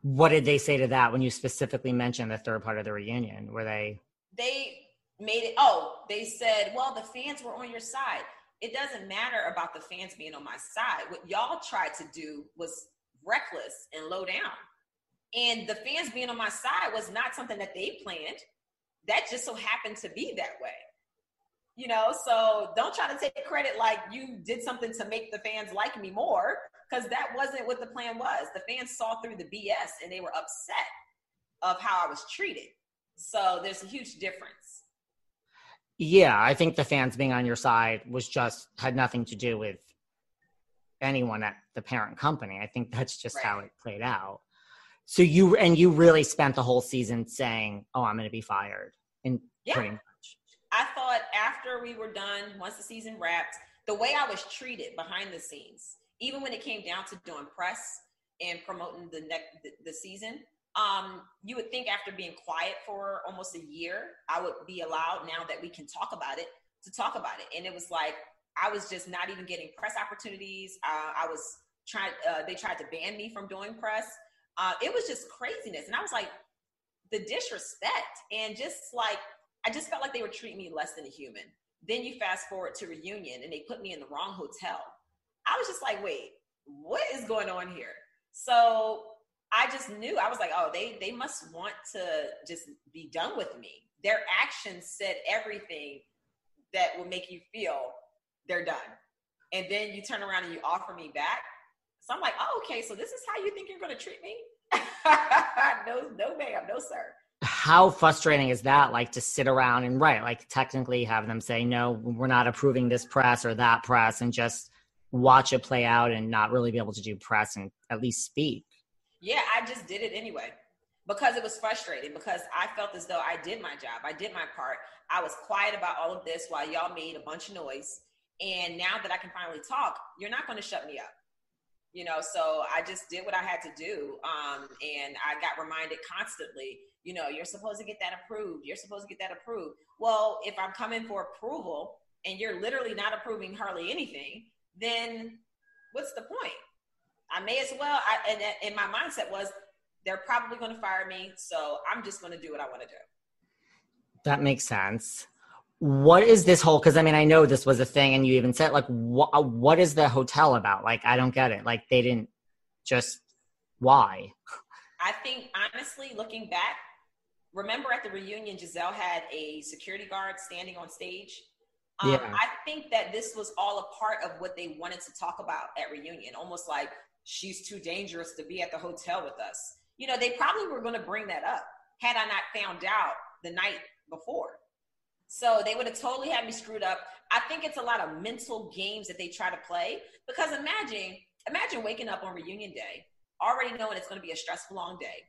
[SPEAKER 1] What did they say to that when you specifically mentioned the third part of the reunion? Were they?
[SPEAKER 2] They made it, oh, they said, well, the fans were on your side it doesn't matter about the fans being on my side. What y'all tried to do was reckless and low down. And the fans being on my side was not something that they planned. That just so happened to be that way. You know, so don't try to take credit like you did something to make the fans like me more, because that wasn't what the plan was. The fans saw through the BS and they were upset of how I was treated. So there's a huge difference.
[SPEAKER 1] Yeah, I think the fans being on your side was just had nothing to do with anyone at the parent company. I think that's just right. how it played out. So you and you really spent the whole season saying, "Oh, I'm going to be fired." And
[SPEAKER 2] yeah. pretty much. I thought after we were done, once the season wrapped, the way I was treated behind the scenes, even when it came down to doing press and promoting the next the, the season, um, you would think after being quiet for almost a year, I would be allowed now that we can talk about it to talk about it. And it was like I was just not even getting press opportunities. Uh, I was trying. Uh, they tried to ban me from doing press. Uh, it was just craziness, and I was like, the disrespect and just like I just felt like they were treating me less than a human. Then you fast forward to reunion, and they put me in the wrong hotel. I was just like, wait, what is going on here? So I just knew I was like, oh, they they must want to just be done with me. Their actions said everything that will make you feel they're done. And then you turn around and you offer me back. So I'm like, oh, okay, so this is how you think you're gonna treat me? (laughs) no, no, ma'am, no, sir.
[SPEAKER 1] How frustrating is that? Like to sit around and write, like technically have them say, no, we're not approving this press or that press, and just watch it play out and not really be able to do press and at least speak.
[SPEAKER 2] Yeah, I just did it anyway because it was frustrating because I felt as though I did my job. I did my part. I was quiet about all of this while y'all made a bunch of noise. And now that I can finally talk, you're not going to shut me up. You know, so I just did what I had to do. Um, and I got reminded constantly, you know, you're supposed to get that approved. You're supposed to get that approved. Well, if I'm coming for approval and you're literally not approving hardly anything, then what's the point? I may as well. I, and, and my mindset was they're probably going to fire me, so I'm just going to do what I want to do.
[SPEAKER 1] That makes sense. What is this whole? Because I mean, I know this was a thing, and you even said like, what what is the hotel about? Like, I don't get it. Like, they didn't just why?
[SPEAKER 2] I think honestly, looking back, remember at the reunion, Gizelle had a security guard standing on stage um, yeah. I think that this was all a part of what they wanted to talk about at reunion, almost like she's too dangerous to be at the hotel with us. You know, they probably were going to bring that up had I not found out the night before. So they would have totally had me screwed up. I think it's a lot of mental games that they try to play because imagine, imagine waking up on reunion day, already knowing it's going to be a stressful long day,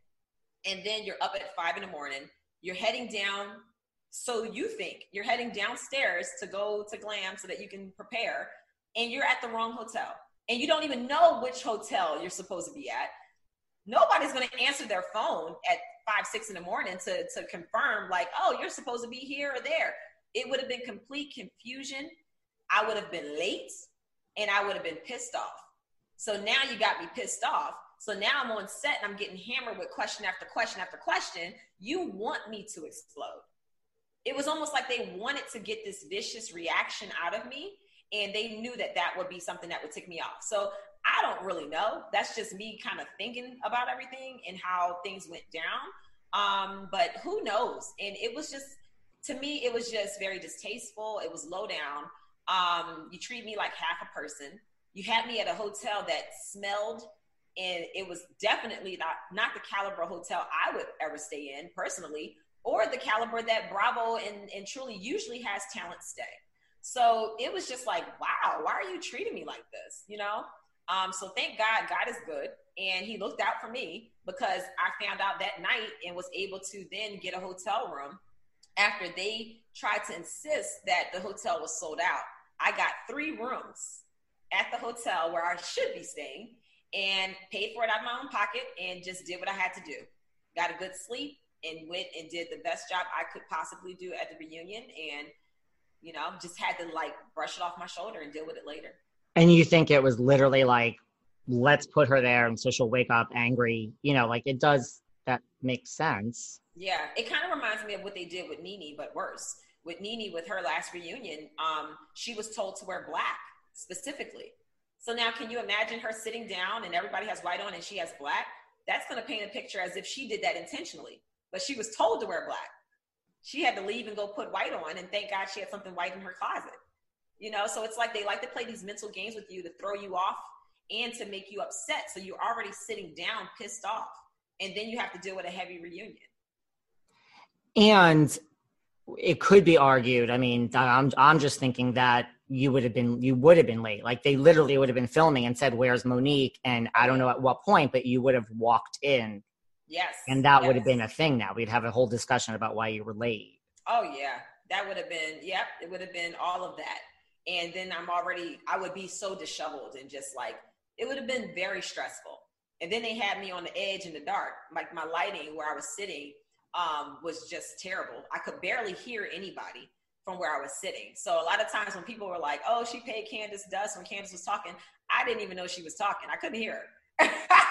[SPEAKER 2] and then you're up at five in the morning. You're heading down so you think you're heading downstairs to go to glam so that you can prepare and you're at the wrong hotel and you don't even know which hotel you're supposed to be at nobody's going to answer their phone at five six in the morning to, to confirm like oh you're supposed to be here or there. It would have been complete confusion. I would have been late and i would have been pissed off. So now you got me pissed off. So now i'm on set and i'm getting hammered with question after question after question. You want me to explode. It was almost like they wanted to get this vicious reaction out of me and they knew that that would be something that would tick me off. So i don't really know. That's just me kind of thinking about everything and how things went down. Um, but who knows? And it was just to me it was just very distasteful. It was low down. Um, you treat me like half a person. You had me at a hotel that smelled and it was definitely not not the caliber hotel i would ever stay in personally or the caliber that Bravo and, and Truly usually has talent stay. So it was just like, wow, why are you treating me like this? You know? Um, so thank God, God is good. And he looked out for me because I found out that night and was able to then get a hotel room after they tried to insist that the hotel was sold out. I got three rooms at the hotel where I should be staying and paid for it out of my own pocket and just did what I had to do. Got a good sleep, and went and did the best job I could possibly do at the reunion and you know just had to like brush it off my shoulder and deal with it later.
[SPEAKER 1] And you think it was literally like let's put her there and so she'll wake up angry you know like it does that makes sense.
[SPEAKER 2] Yeah it kind of reminds me of what they did with NeNe but worse. With NeNe with her last reunion um she was told to wear black specifically. So now can you imagine her sitting down and everybody has white on and she has black? That's going to paint a picture as if she did that intentionally but she was told to wear black. She had to leave and go put white on, and thank God she had something white in her closet. You know, so it's like they like to play these mental games with you to throw you off and to make you upset. So you're already sitting down, pissed off, and then you have to deal with a heavy reunion.
[SPEAKER 1] And it could be argued. I mean, I'm I'm just thinking that you would have been you would have been late. Like they literally would have been filming and said, "Where's Monique?" And I don't know at what point, but you would have walked in
[SPEAKER 2] Yes.
[SPEAKER 1] And that
[SPEAKER 2] yes.
[SPEAKER 1] would have been a thing now. We'd have a whole discussion about why you were late.
[SPEAKER 2] Oh, yeah. That would have been, yep, it would have been all of that. And then I'm already, I would be so disheveled and just like, it would have been very stressful. And then they had me on the edge in the dark. Like my lighting where I was sitting um, was just terrible. I could barely hear anybody from where I was sitting. So a lot of times when people were like, "Oh, she paid Candiace dust," when Candiace was talking, I didn't even know she was talking. I couldn't hear her. (laughs)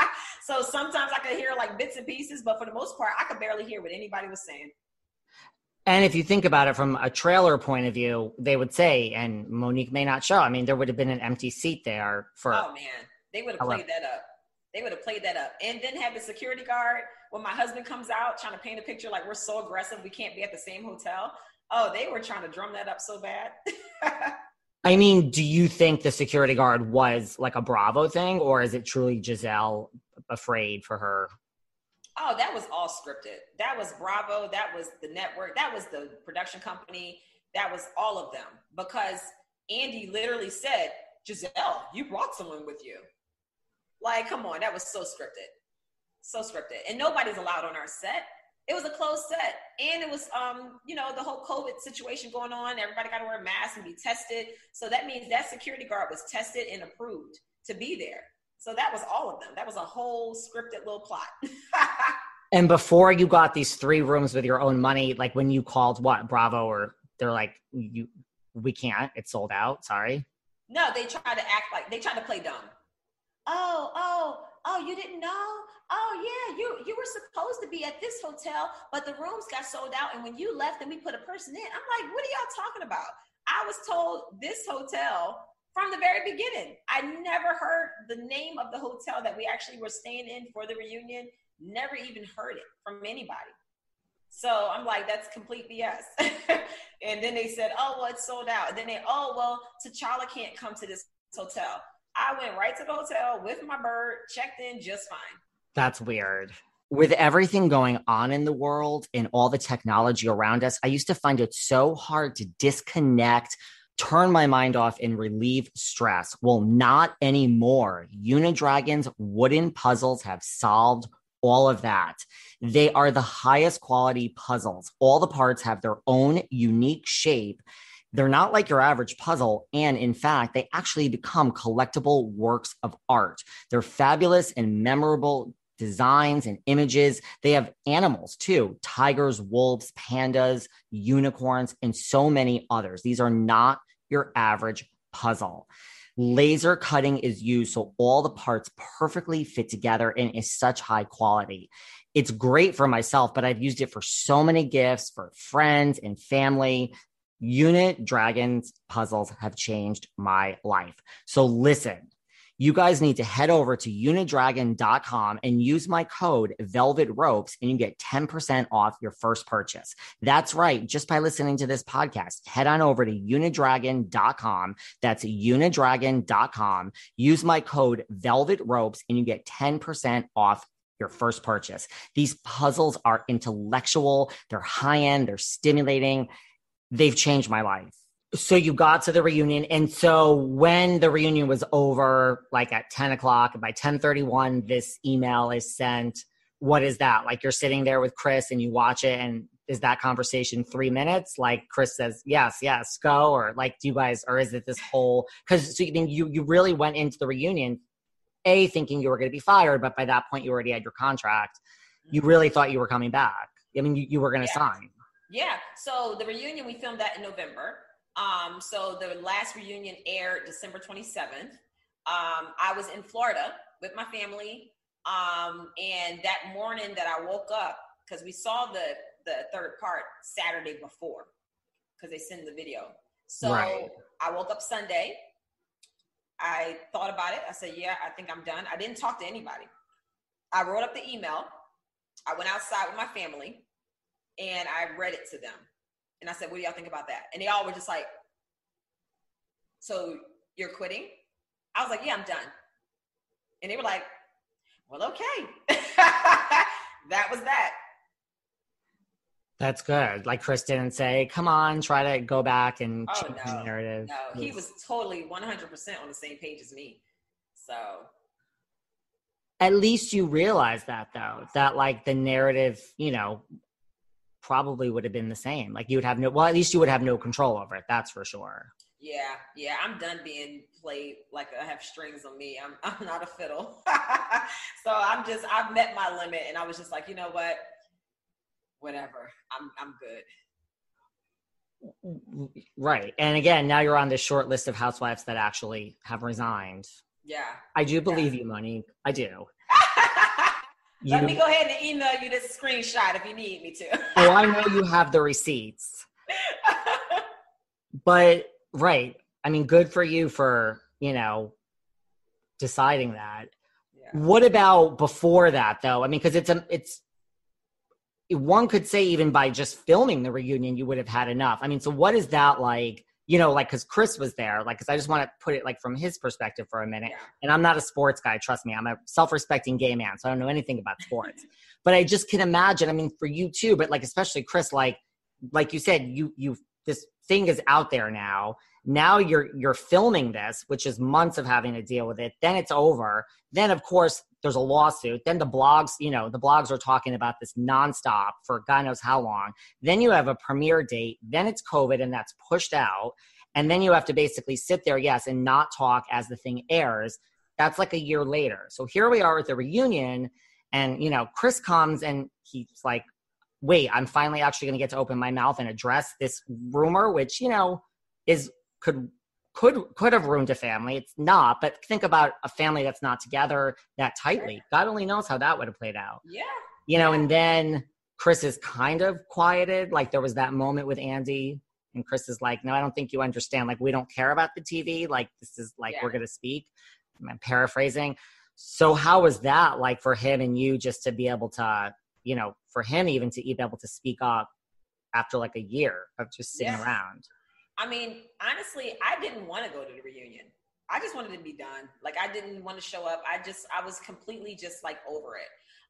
[SPEAKER 2] (laughs) so sometimes I could hear like bits and pieces, but for the most part, I could barely hear what anybody was saying.
[SPEAKER 1] And if you think about it from a trailer point of view, they would say, and Monique may not show. I mean, there would have been an empty seat there for.
[SPEAKER 2] Oh man, they would have played that up. They would have played that up, and then have the security guard when my husband comes out trying to paint a picture like we're so aggressive we can't be at the same hotel. Oh, they were trying to drum that up so bad. (laughs)
[SPEAKER 1] I mean, do you think the security guard was like a Bravo thing, or is it truly Gizelle afraid for her?
[SPEAKER 2] Oh, that was all scripted. That was Bravo. That was the network. That was the production company. That was all of them. Because Andy literally said, Gizelle, you brought someone with you. Like, come on, that was so scripted. So scripted. And nobody's allowed on our set it was a closed set. And it was um you know the whole covid situation going on. Everybody got to wear masks and be tested. So that means that security guard was tested and approved to be there. So that was all of them. That was a whole scripted little plot. (laughs)
[SPEAKER 1] And before you got these three rooms with your own money like when you called what bravo or they're like you we can't. It's sold out. Sorry.
[SPEAKER 2] No they tried to act like they tried to play dumb. Oh oh oh you didn't know oh yeah, you you were supposed to be at this hotel, but the rooms got sold out, and when you left, and we put a person in. I'm like, what are y'all talking about? I was told this hotel from the very beginning. I never heard the name of the hotel that we actually were staying in for the reunion. Never even heard it from anybody. So I'm like, that's complete BS. (laughs) and then they said, oh, well, it's sold out. And then they, oh, well, T'Challa can't come to this hotel. I went right to the hotel with my bird, checked in just fine.
[SPEAKER 1] That's weird. With everything going on in the world and all the technology around us, I used to find it so hard to disconnect, turn my mind off, and relieve stress. Well, not anymore. Unidragon's wooden puzzles have solved all of that. They are the highest quality puzzles. All the parts have their own unique shape. They're not like your average puzzle. And in fact, they actually become collectible works of art. They're fabulous and memorable designs and images. They have animals too tigers, wolves, pandas, unicorns, and so many others. These are not your average puzzle. Laser cutting is used so all the parts perfectly fit together and is such high quality. It's great for myself, but I've used it for so many gifts for friends and family. Unidragons puzzles have changed my life. So listen you guys need to head over to unidragon.com and use my code velvet ropes and you get 10% off your first purchase. That's right. Just by listening to this podcast, head on over to unidragon.com. That's unidragon.com. Use my code velvet ropes and you get 10% off your first purchase. These puzzles are intellectual, they're high end, they're stimulating. They've changed my life. So you got to the reunion. And so when the reunion was over like at 10 o'clock by 1031 this email is sent. What is that? Like you're sitting there with chris and you watch it and is that conversation three minutes? Like chris says yes yes go or like do you guys or is it this whole because so you, you you really went into the reunion a thinking you were going to be fired but by that point you already had your contract. You really thought you were coming back. I mean you, you were going to yeah. sign
[SPEAKER 2] yeah so the reunion we filmed that in november um, so the last reunion aired December 27th. Um, I was in Florida with my family. Um, and that morning that I woke up, because we saw the, the third part Saturday before, because they send the video. So right. I woke up Sunday. I thought about it. I said, yeah, I think I'm done. I didn't talk to anybody. I wrote up the email. I went outside with my family and I read it to them. And I said, what do y'all think about that? And they all were just like, so you're quitting? I was like, yeah, I'm done. And they were like, well, okay. (laughs) that was that.
[SPEAKER 1] That's good. Like Chris didn't say, come on, try to go back and oh, change no, the narrative.
[SPEAKER 2] No, he was totally 100% on the same page as me. So.
[SPEAKER 1] At least you realize that though, that like the narrative, you know, probably would have been the same. Like you would have no, well, at least you would have no control over it. That's for sure.
[SPEAKER 2] Yeah, yeah, I'm done being played like I have strings on me. I'm (laughs) I'm not a fiddle. (laughs) so I'm just I've met my limit and I was just like, you know what? Whatever. I'm I'm
[SPEAKER 1] good. Right. And again, now you're on this short list of housewives that actually have resigned.
[SPEAKER 2] Yeah.
[SPEAKER 1] I do believe yeah. you, Monique. I do.
[SPEAKER 2] Let me go ahead and email you this screenshot if you need me to. (laughs)
[SPEAKER 1] oh, I know you have the receipts. (laughs) but right. I mean, good for you for, you know, deciding that. Yeah. What about before that though? I mean, because it's a it's one could say even by just filming the reunion, you would have had enough. I mean, so what is that like? You know, like because Chris was there, like because I just want to put it like from his perspective for a minute. And I'm not a sports guy, trust me. I'm a self-respecting gay man, so I don't know anything about sports. (laughs) but I just can imagine. I mean, for you too, but like especially Chris, like like you said, you you this thing is out there now now you're you're filming this which is months of having to deal with it then it's over then of course there's a lawsuit then the blogs you know the blogs are talking about this nonstop for god knows how long. Then you have a premiere date then it's covid and that's pushed out and then you have to basically sit there yes and not talk as the thing airs. That's like a year later. So here we are with the reunion and you know chris comes and he's like wait i'm finally actually going to get to open my mouth and address this rumor which you know is could could could have ruined a family. It's not, but think about a family that's not together that tightly. God only knows how that would have played out.
[SPEAKER 2] Yeah.
[SPEAKER 1] You know, and then Chris is kind of quieted. Like there was that moment with Andy, and Chris is like, "No, I don't think you understand. Like we don't care about the TV. Like this is like yeah. we're gonna speak." I'm paraphrasing. So how was that like for him and you just to be able to, you know, for him even to be able to speak up after like a year of just sitting yeah. around?
[SPEAKER 2] I mean, honestly, I didn't want to go to the reunion. I just wanted to be done. Like I didn't want to show up. I just I was completely just like over it.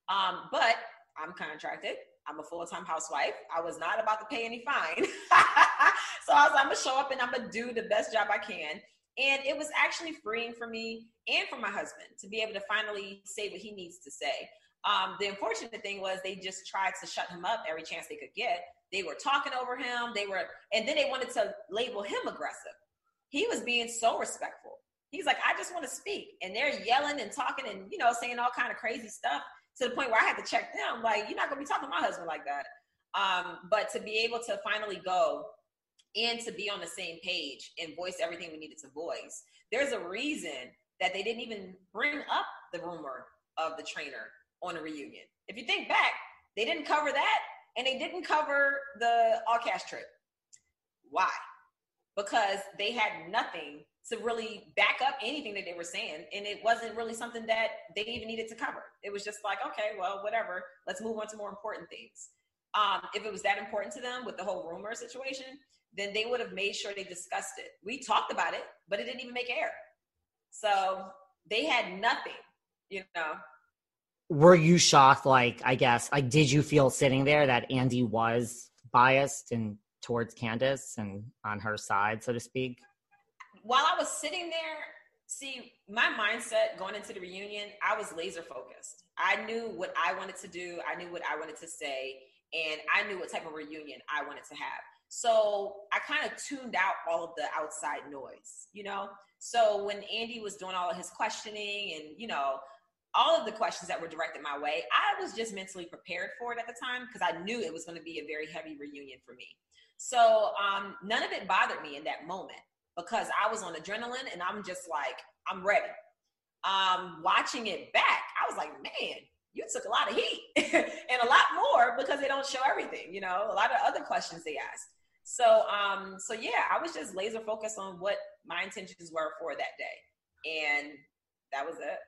[SPEAKER 2] Um, but I'm contracted. I'm a full-time housewife. I was not about to pay any fine. (laughs) so I was I'm gonna show up and I'm gonna do the best job I can. And it was actually freeing for me and for my husband to be able to finally say what he needs to say. Um, the unfortunate thing was they just tried to shut him up every chance they could get. They were talking over him. They were, and then they wanted to label him aggressive. He was being so respectful. He's like, I just want to speak, and they're yelling and talking and you know saying all kind of crazy stuff to the point where I had to check them. Like, you're not gonna be talking to my husband like that. Um, but to be able to finally go and to be on the same page and voice everything we needed to voice, there's a reason that they didn't even bring up the rumor of the trainer on a reunion. If you think back, they didn't cover that and they didn't cover the all cash trip. Why? Because they had nothing to really back up anything that they were saying. And it wasn't really something that they even needed to cover. It was just like, okay, well, whatever. Let's move on to more important things. Um, if it was that important to them with the whole rumor situation, then they would have made sure they discussed it. We talked about it, but it didn't even make air. So they had nothing, you know,
[SPEAKER 1] were you shocked like i guess like did you feel sitting there that andy was biased and towards candiace and on her side so to speak?
[SPEAKER 2] While i was sitting there see my mindset going into the reunion i was laser focused. I knew what i wanted to do. I knew what i wanted to say and i knew what type of reunion i wanted to have. So i kind of tuned out all of the outside noise you know? So when andy was doing all of his questioning and you know all of the questions that were directed my way, I was just mentally prepared for it at the time because I knew it was going to be a very heavy reunion for me. So um, none of it bothered me in that moment because I was on adrenaline and I'm just like, I'm ready. Um, watching it back, I was like, man, you took a lot of heat (laughs) and a lot more because they don't show everything, you know, a lot of other questions they asked. So, um, so yeah, I was just laser focused on what my intentions were for that day. And that was it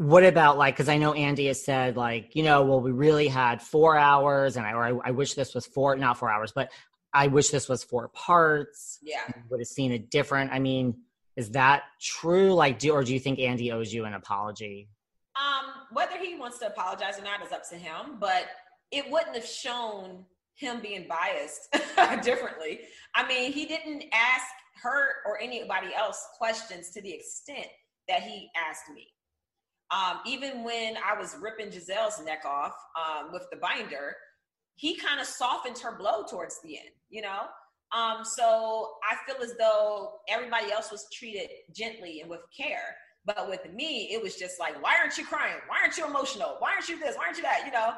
[SPEAKER 1] what about like because i know andy has said like you know well we really had four hours and i or I, I, wish this was four not four hours but i wish this was four parts.
[SPEAKER 2] Yeah.
[SPEAKER 1] Would have seen it different. I mean is that true? Like do or do you think andy owes you an apology?
[SPEAKER 2] Um whether he wants to apologize or not is up to him but it wouldn't have shown him being biased (laughs) differently. I mean he didn't ask her or anybody else questions to the extent that he asked me um, even when I was ripping Gizelle's neck off um, with the binder, he kind of softened her blow towards the end, you know? Um, so I feel as though everybody else was treated gently and with care. But with me, it was just like, why aren't you crying? Why aren't you emotional? Why aren't you this? Why aren't you that? You know?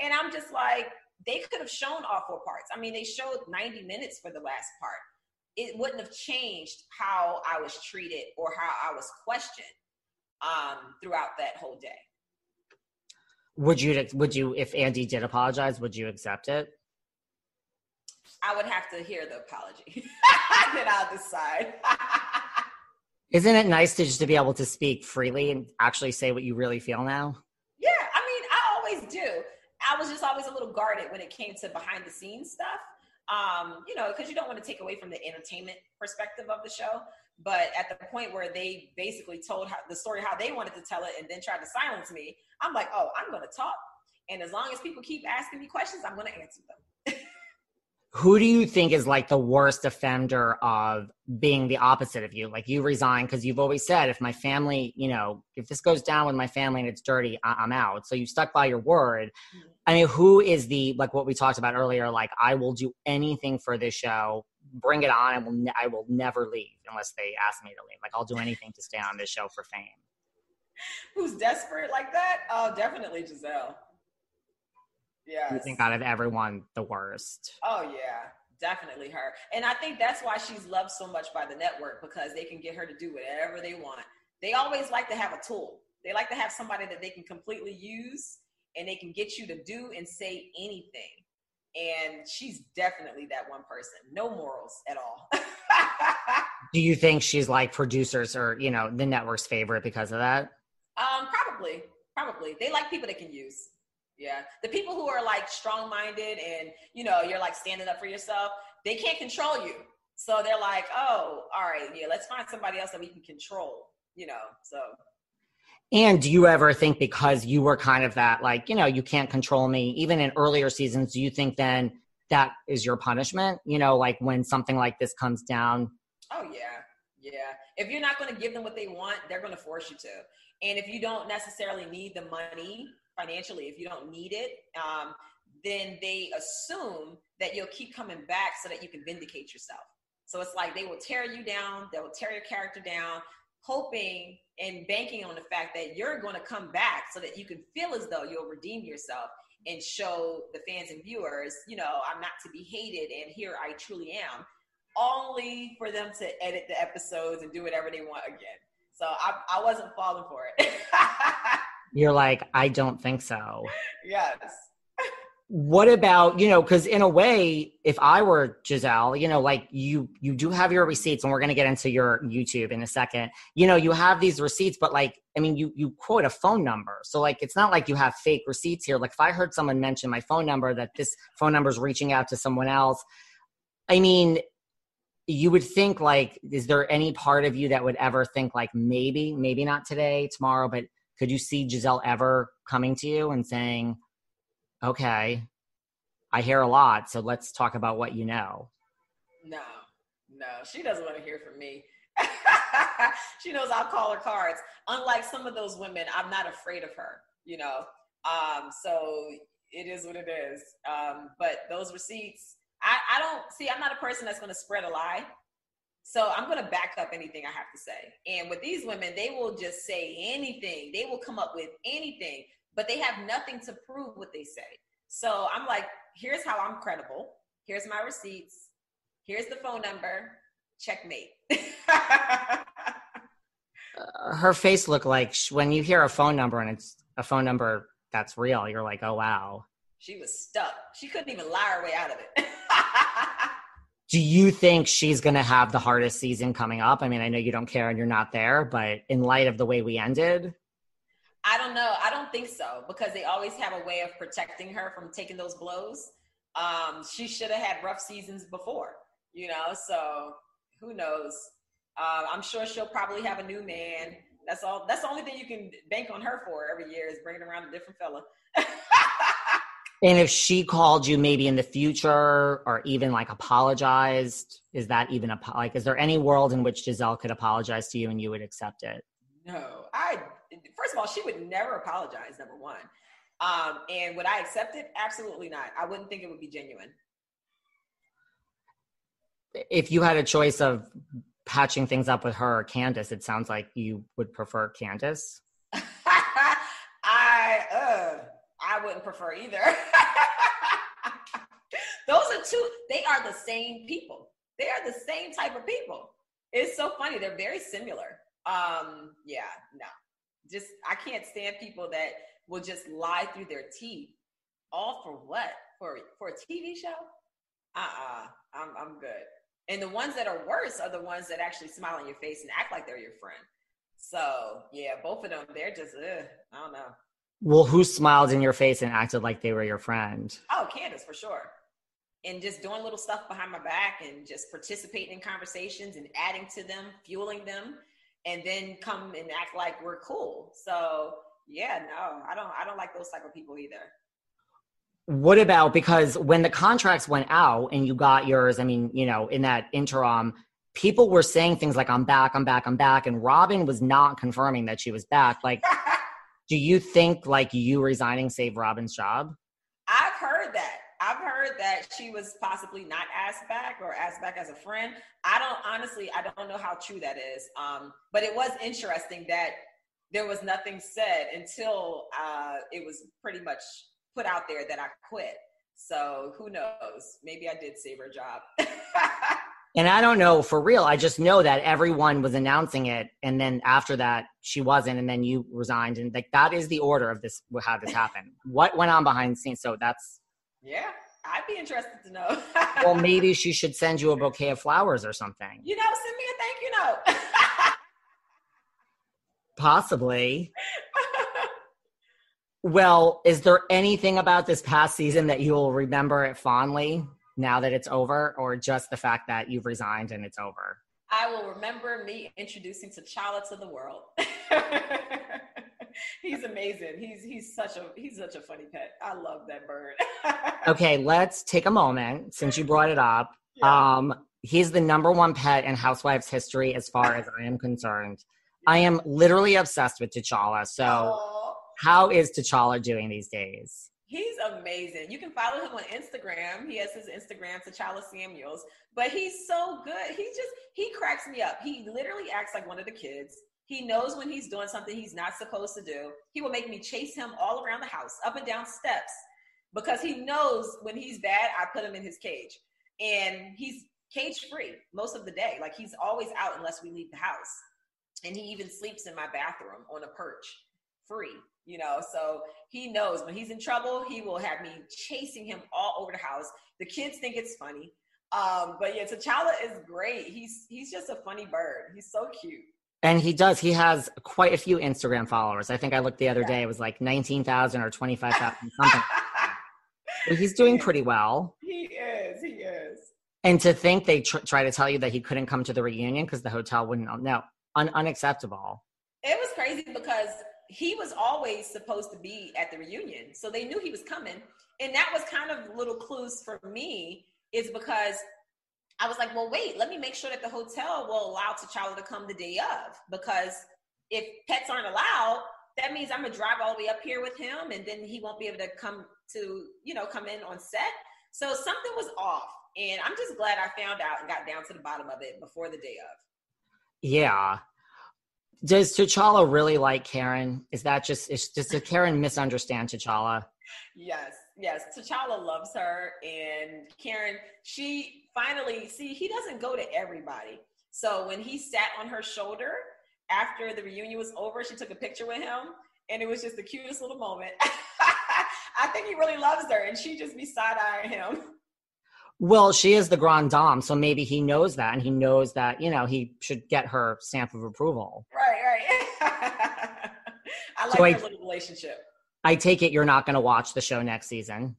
[SPEAKER 2] And I'm just like, they could have shown all four parts. I mean, they showed 90 minutes for the last part. It wouldn't have changed how I was treated or how I was questioned um, throughout that whole day.
[SPEAKER 1] Would you would you if Andy did apologize, would you accept it?
[SPEAKER 2] I would have to hear the apology. (laughs) then I'll decide. (laughs)
[SPEAKER 1] Isn't it nice to just to be able to speak freely and actually say what you really feel now?
[SPEAKER 2] Yeah, I mean, I always do. I was just always a little guarded when it came to behind the scenes stuff. Um, you know, because you don't want to take away from the entertainment perspective of the show. But at the point where they basically told how, the story how they wanted to tell it and then tried to silence me, I'm like, oh, I'm going to talk. And as long as people keep asking me questions, I'm going to answer them. (laughs)
[SPEAKER 1] Who do you think is like the worst offender of being the opposite of you? Like you resign because you've always said, if my family, you know, if this goes down with my family and it's dirty, I- am out. So you stuck by your word. Mm-hmm. I mean, who is the like what we talked about earlier? Like, I will do anything for this show. Bring it on. I will. Ne- I will never leave unless they ask me to leave. Like, I'll do anything to stay on this show for fame.
[SPEAKER 2] Who's desperate like that? Oh, definitely Gizelle.
[SPEAKER 1] Yeah. You think out of everyone, the worst.
[SPEAKER 2] Oh yeah, definitely her. And I think that's why she's loved so much by the network because they can get her to do whatever they want. They always like to have a tool. They like to have somebody that they can completely use and they can get you to do and say anything. And she's definitely that one person. No morals at all. (laughs)
[SPEAKER 1] do you think she's like producers or, you know, the network's favorite because of that?
[SPEAKER 2] Um, probably. Probably. They like people they can use. Yeah. The people who are like strong minded and, you know, you're like standing up for yourself, they can't control you. So they're like, oh, all right, yeah, let's find somebody else that we can control, you know. So
[SPEAKER 1] and do you ever think because you were kind of that, like, you know, you can't control me, even in earlier seasons, do you think then that is your punishment? You know, like when something like this comes down?
[SPEAKER 2] Oh, yeah. Yeah. If you're not going to give them what they want, they're going to force you to. And if you don't necessarily need the money financially, if you don't need it, um, then they assume that you'll keep coming back so that you can vindicate yourself. So it's like they will tear you down, they will tear your character down, hoping and banking on the fact that you're going to come back so that you can feel as though you'll redeem yourself and show the fans and viewers, you know, I'm not to be hated and here I truly am, only for them to edit the episodes and do whatever they want again. So I, I wasn't falling for it. (laughs)
[SPEAKER 1] You're like, I don't think so.
[SPEAKER 2] Yes
[SPEAKER 1] what about you know because in a way if i were gizelle you know like you you do have your receipts and we're going to get into your youtube in a second. You know you have these receipts but like i mean you you quote a phone number. So like it's not like you have fake receipts here. Like if i heard someone mention my phone number that this phone number is reaching out to someone else i mean you would think like is there any part of you that would ever think like maybe maybe not today tomorrow but could you see gizelle ever coming to you and saying okay, I hear a lot, so let's talk about what you know.
[SPEAKER 2] No, no, she doesn't want to hear from me. (laughs) she knows I'll call her cards. Unlike some of those women, I'm not afraid of her, you know. Um, so it is what it is. Um, but those receipts, I, I don't see, I'm not a person that's going to spread a lie. So I'm going to back up anything I have to say. And with these women, they will just say anything. They will come up with anything but they have nothing to prove what they say. So I'm like, here's how I'm credible. Here's my receipts. Here's the phone number. Checkmate. (laughs) uh,
[SPEAKER 1] her face looked like when you hear a phone number and it's a phone number that's real, you're like, oh, wow.
[SPEAKER 2] She was stuck. She couldn't even lie her way out of it. (laughs)
[SPEAKER 1] Do you think she's going to have the hardest season coming up? I mean, I know you don't care and you're not there, but in light of the way we ended,
[SPEAKER 2] I don't know. I don't think so because they always have a way of protecting her from taking those blows. Um, she should have had rough seasons before, you know. So who knows? Uh, I'm sure she'll probably have a new man. That's all. That's the only thing you can bank on her for every year is bringing around a different fella. (laughs)
[SPEAKER 1] and if she called you maybe in the future or even like apologized, is that even a like? Is there any world in which Gizelle could apologize to you and you would accept it?
[SPEAKER 2] No, I first of all, she would never apologize. Number one, um, and would I accept it? Absolutely not. I wouldn't think it would be genuine.
[SPEAKER 1] if you had a choice of patching things up with her or Candiace, it sounds like you would prefer Candiace. (laughs)
[SPEAKER 2] I uh, I wouldn't prefer either. (laughs) Those are two. They are the same people. They are the same type of people. It's so funny. They're very similar. Um, yeah, no, just I can't stand people that will just lie through their teeth. All for what? For for a TV show? Uh-uh. I'm I'm good. And the ones that are worse are the ones that actually smile on your face and act like they're your friend. So yeah, both of them, they're just ugh, I don't know.
[SPEAKER 1] Well, who smiled in your face and acted like they were your friend?
[SPEAKER 2] Oh, Candiace for sure. And just doing little stuff behind my back and just participating in conversations and adding to them, fueling them, and then come and act like we're cool. So yeah, no, I don't I don't like those type of people either.
[SPEAKER 1] What about because when the contracts went out and you got yours, I mean, you know, in that interim, people were saying things like, I'm back, I'm back, I'm back. And Robyn was not confirming that she was back. Like, (laughs) do you think like you resigning saved Robyn's job?
[SPEAKER 2] I've heard that. I've heard that she was possibly not asked back or asked back as a friend. I don't honestly, I don't know how true that is. Um, but it was interesting that there was nothing said until uh, it was pretty much put out there that I quit. So who knows? Maybe I did save her job. (laughs)
[SPEAKER 1] and I don't know for real. I just know that everyone was announcing it, and then after that, she wasn't, and then you resigned, and like that is the order of this how this happened. what went on behind the scenes? So that's
[SPEAKER 2] yeah. I'd be interested to know.
[SPEAKER 1] well, (laughs) maybe she should send you a bouquet of flowers or something.
[SPEAKER 2] You know, send me a thank you note. (laughs)
[SPEAKER 1] Possibly. well, is there anything about this past season that you'll remember it fondly now that it's over, or just the fact that you've resigned and it's over?
[SPEAKER 2] I will remember me introducing T'Challa to the world. (laughs) (laughs) he's amazing. He's he's such a he's such a funny pet. I love that bird. (laughs)
[SPEAKER 1] okay, let's take a moment since you brought it up. Yeah. Um, he's the number one pet in Housewives history as far as I am concerned. I am literally obsessed with T'Challa. So, Aww. how is T'Challa doing these days?
[SPEAKER 2] He's amazing. You can follow him on Instagram. He has his Instagram, T'Challa Samuels. But he's so good. He just he cracks me up. He literally acts like one of the kids. He knows when he's doing something he's not supposed to do. He will make me chase him all around the house, up and down steps, because he knows when he's bad, I put him in his cage. And he's cage free most of the day. Like he's always out unless we leave the house and he even sleeps in my bathroom on a perch free you know so he knows when he's in trouble he will have me chasing him all over the house the kids think it's funny um but yeah T'Challa is great he's he's just a funny bird he's so cute
[SPEAKER 1] and he does he has quite a few instagram followers i think i looked the other yeah. day it was like 19000 or 25000 (laughs) something but he's doing pretty well
[SPEAKER 2] he is he is
[SPEAKER 1] and to think they tr- try to tell you that he couldn't come to the reunion because the hotel wouldn't oh, know un- unacceptable.
[SPEAKER 2] It was crazy because he was always supposed to be at the reunion. So they knew he was coming. And that was kind of little clues for me, is because I was like, well, wait, let me make sure that the hotel will allow T'Challa to come the day of. Because if pets aren't allowed, that means I'm gonna drive all the way up here with him and then he won't be able to come to, you know, come in on set. So something was off. And I'm just glad I found out and got down to the bottom of it before the day of.
[SPEAKER 1] Yeah. Does T'Challa really like Karen? Is that just is does Karen misunderstand T'Challa?
[SPEAKER 2] Yes, yes. T'Challa loves her, and Karen, she finally see he doesn't go to everybody. So when he sat on her shoulder after the reunion was over, she took a picture with him, and it was just the cutest little moment. (laughs) I think he really loves her, and she just be side eyeing him.
[SPEAKER 1] Well, she is the grand dame, so maybe he knows that, and he knows that you know he should get her stamp of approval.
[SPEAKER 2] Right, right. (laughs) I like so their I, little relationship.
[SPEAKER 1] I take it you're not going to watch the show next season.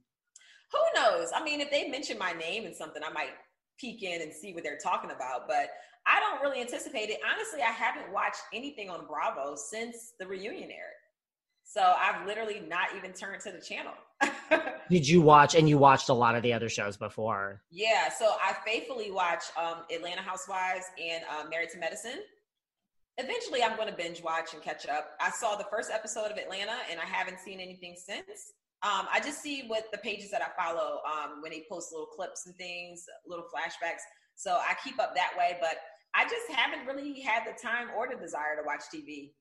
[SPEAKER 2] Who knows? I mean, if they mention my name and something, I might peek in and see what they're talking about. But I don't really anticipate it. Honestly, I haven't watched anything on Bravo since the reunion aired. So I've literally not even turned to the channel. (laughs)
[SPEAKER 1] Did you watch and you watched a lot of the other shows before?
[SPEAKER 2] Yeah, so I faithfully watch um, Atlanta Housewives and uh, Married to Medicine. Eventually, I'm going to binge watch and catch up. I saw the first episode of Atlanta and I haven't seen anything since. Um, I just see what the pages that I follow um, when they post little clips and things, little flashbacks. So I keep up that way, but I just haven't really had the time or the desire to watch TV.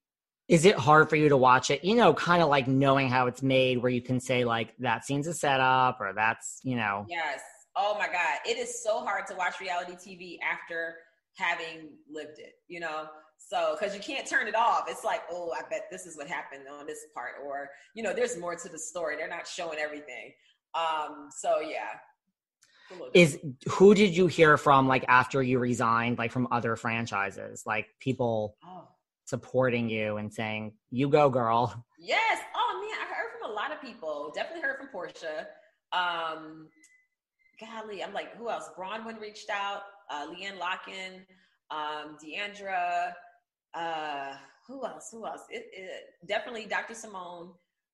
[SPEAKER 1] Is it hard for you to watch it? You know, kind of like knowing how it's made, where you can say like that scene's a setup, or that's you know.
[SPEAKER 2] Yes. Oh my God, it is so hard to watch reality TV after having lived it. You know, so, because you can't turn it off, it's like, oh, I bet this is what happened on this part, or you know, there's more to the story. They're not showing everything. Um, so yeah.
[SPEAKER 1] Is who did you hear from like after you resigned, like from other franchises, like people oh. supporting you and saying, "You go, girl."
[SPEAKER 2] Yes. Oh man, I heard from a lot of people. Definitely heard from Porsha. Um, golly, I'm like, who else? Bronwyn reached out. Uh, LeeAnne Locken, um, D'Andra uh, who else? Who else? It, it, definitely Dr. Simone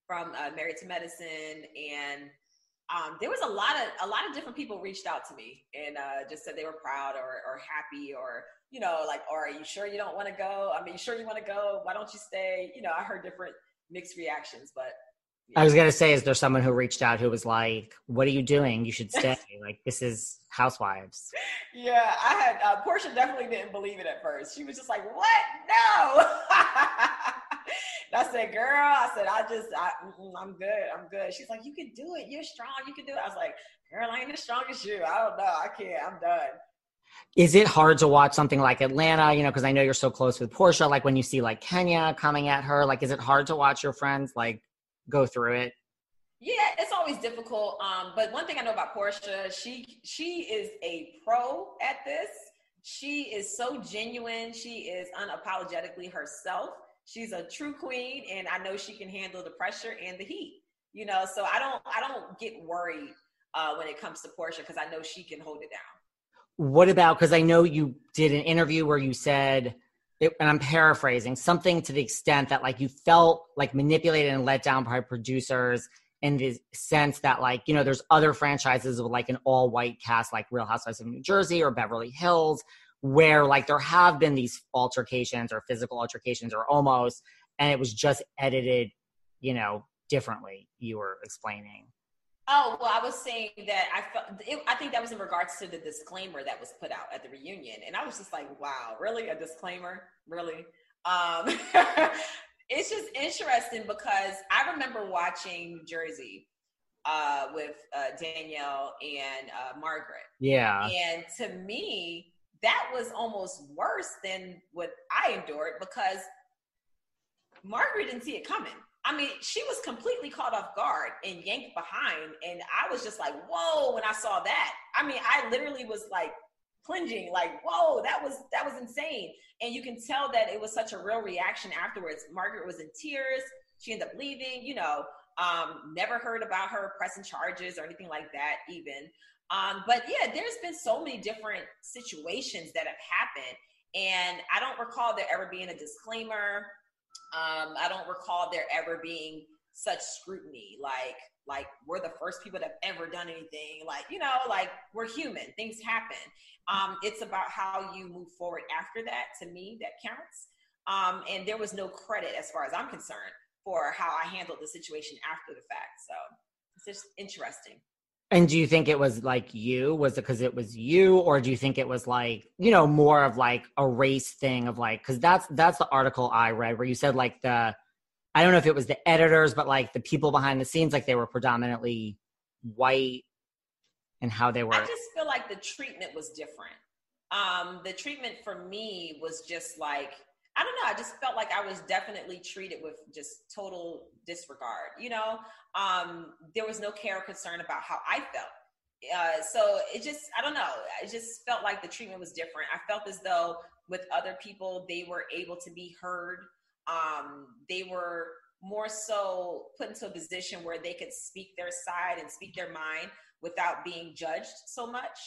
[SPEAKER 2] from uh, Married to Medicine, and um, there was a lot of a lot of different people reached out to me and uh, just said they were proud or, or happy or you know like, or are you sure you don't want to go? I mean, you sure you want to go? Why don't you stay? You know, I heard different mixed reactions, but
[SPEAKER 1] I was gonna say, is there someone who reached out who was like, "What are you doing? You should stay. (laughs) like this is Housewives."
[SPEAKER 2] Yeah, I had uh, Porsha definitely didn't believe it at first. She was just like, "What? No." (laughs) I said, "Girl," I said, "I just, I, I'm good. I'm good." She's like, "You can do it. You're strong. You can do it." I was like, "Girl, I ain't as strong as you. I don't know. I can't. I'm done."
[SPEAKER 1] Is it hard to watch something like Atlanta? You know, because I know you're so close with Porsha, Like when you see like Kenya coming at her, like is it hard to watch your friends like go through it?
[SPEAKER 2] Yeah, it's always difficult. Um, but one thing I know about Porsha, she she is a pro at this. She is so genuine. She is unapologetically herself. She's a true queen, and I know she can handle the pressure and the heat. You know, so I don't I don't get worried uh, when it comes to Porsha because I know she can hold it down.
[SPEAKER 1] What about because I know you did an interview where you said it, and I'm paraphrasing something to the extent that like you felt like manipulated and let down by producers in the sense that like you know there's other franchises with like an all white cast like Real Housewives of New Jersey or Beverly Hills where like there have been these altercations or physical altercations or almost and it was just edited you know differently you were explaining
[SPEAKER 2] Oh well, I was saying that I felt. It, I think that was in regards to the disclaimer that was put out at the reunion, and I was just like, "Wow, really? A disclaimer? Really?" Um, (laughs) it's just interesting because I remember watching Jersey uh, with uh, Danielle and uh, Margaret.
[SPEAKER 1] Yeah,
[SPEAKER 2] and to me, that was almost worse than what I endured because Margaret didn't see it coming. I mean, she was completely caught off guard and yanked behind. And I was just like, whoa, when I saw that. I mean, I literally was like cringing, like, whoa, that was that was insane. And you can tell that it was such a real reaction afterwards. Margaret was in tears. She ended up leaving, you know, um, never heard about her pressing charges or anything like that, even. Um, but yeah, there's been so many different situations that have happened. And I don't recall there ever being a disclaimer um, I don't recall there ever being such scrutiny. Like, like we're the first people that have ever done anything. Like, you know, like we're human. Things happen. Um, it's about how you move forward after that. To me, that counts. Um, and there was no credit, as far as I'm concerned, for how I handled the situation after the fact. So it's just interesting.
[SPEAKER 1] And do you think it was like you? Was it because it was you, or do you think it was like you know more of like a race thing of like because that's that's the article I read where you said like the I don't know if it was the editors, but like the people behind the scenes, like they were predominantly white and how they were. I
[SPEAKER 2] just feel like the treatment was different. Um, the treatment for me was just like I don't know. I just felt like I was definitely treated with just total disregard. You know, um, there was no care or concern about how I felt. Uh, so it just, I don't know. it just felt like the treatment was different. I felt as though with other people, they were able to be heard. Um, they were more so put into a position where they could speak their side and speak their mind without being judged so much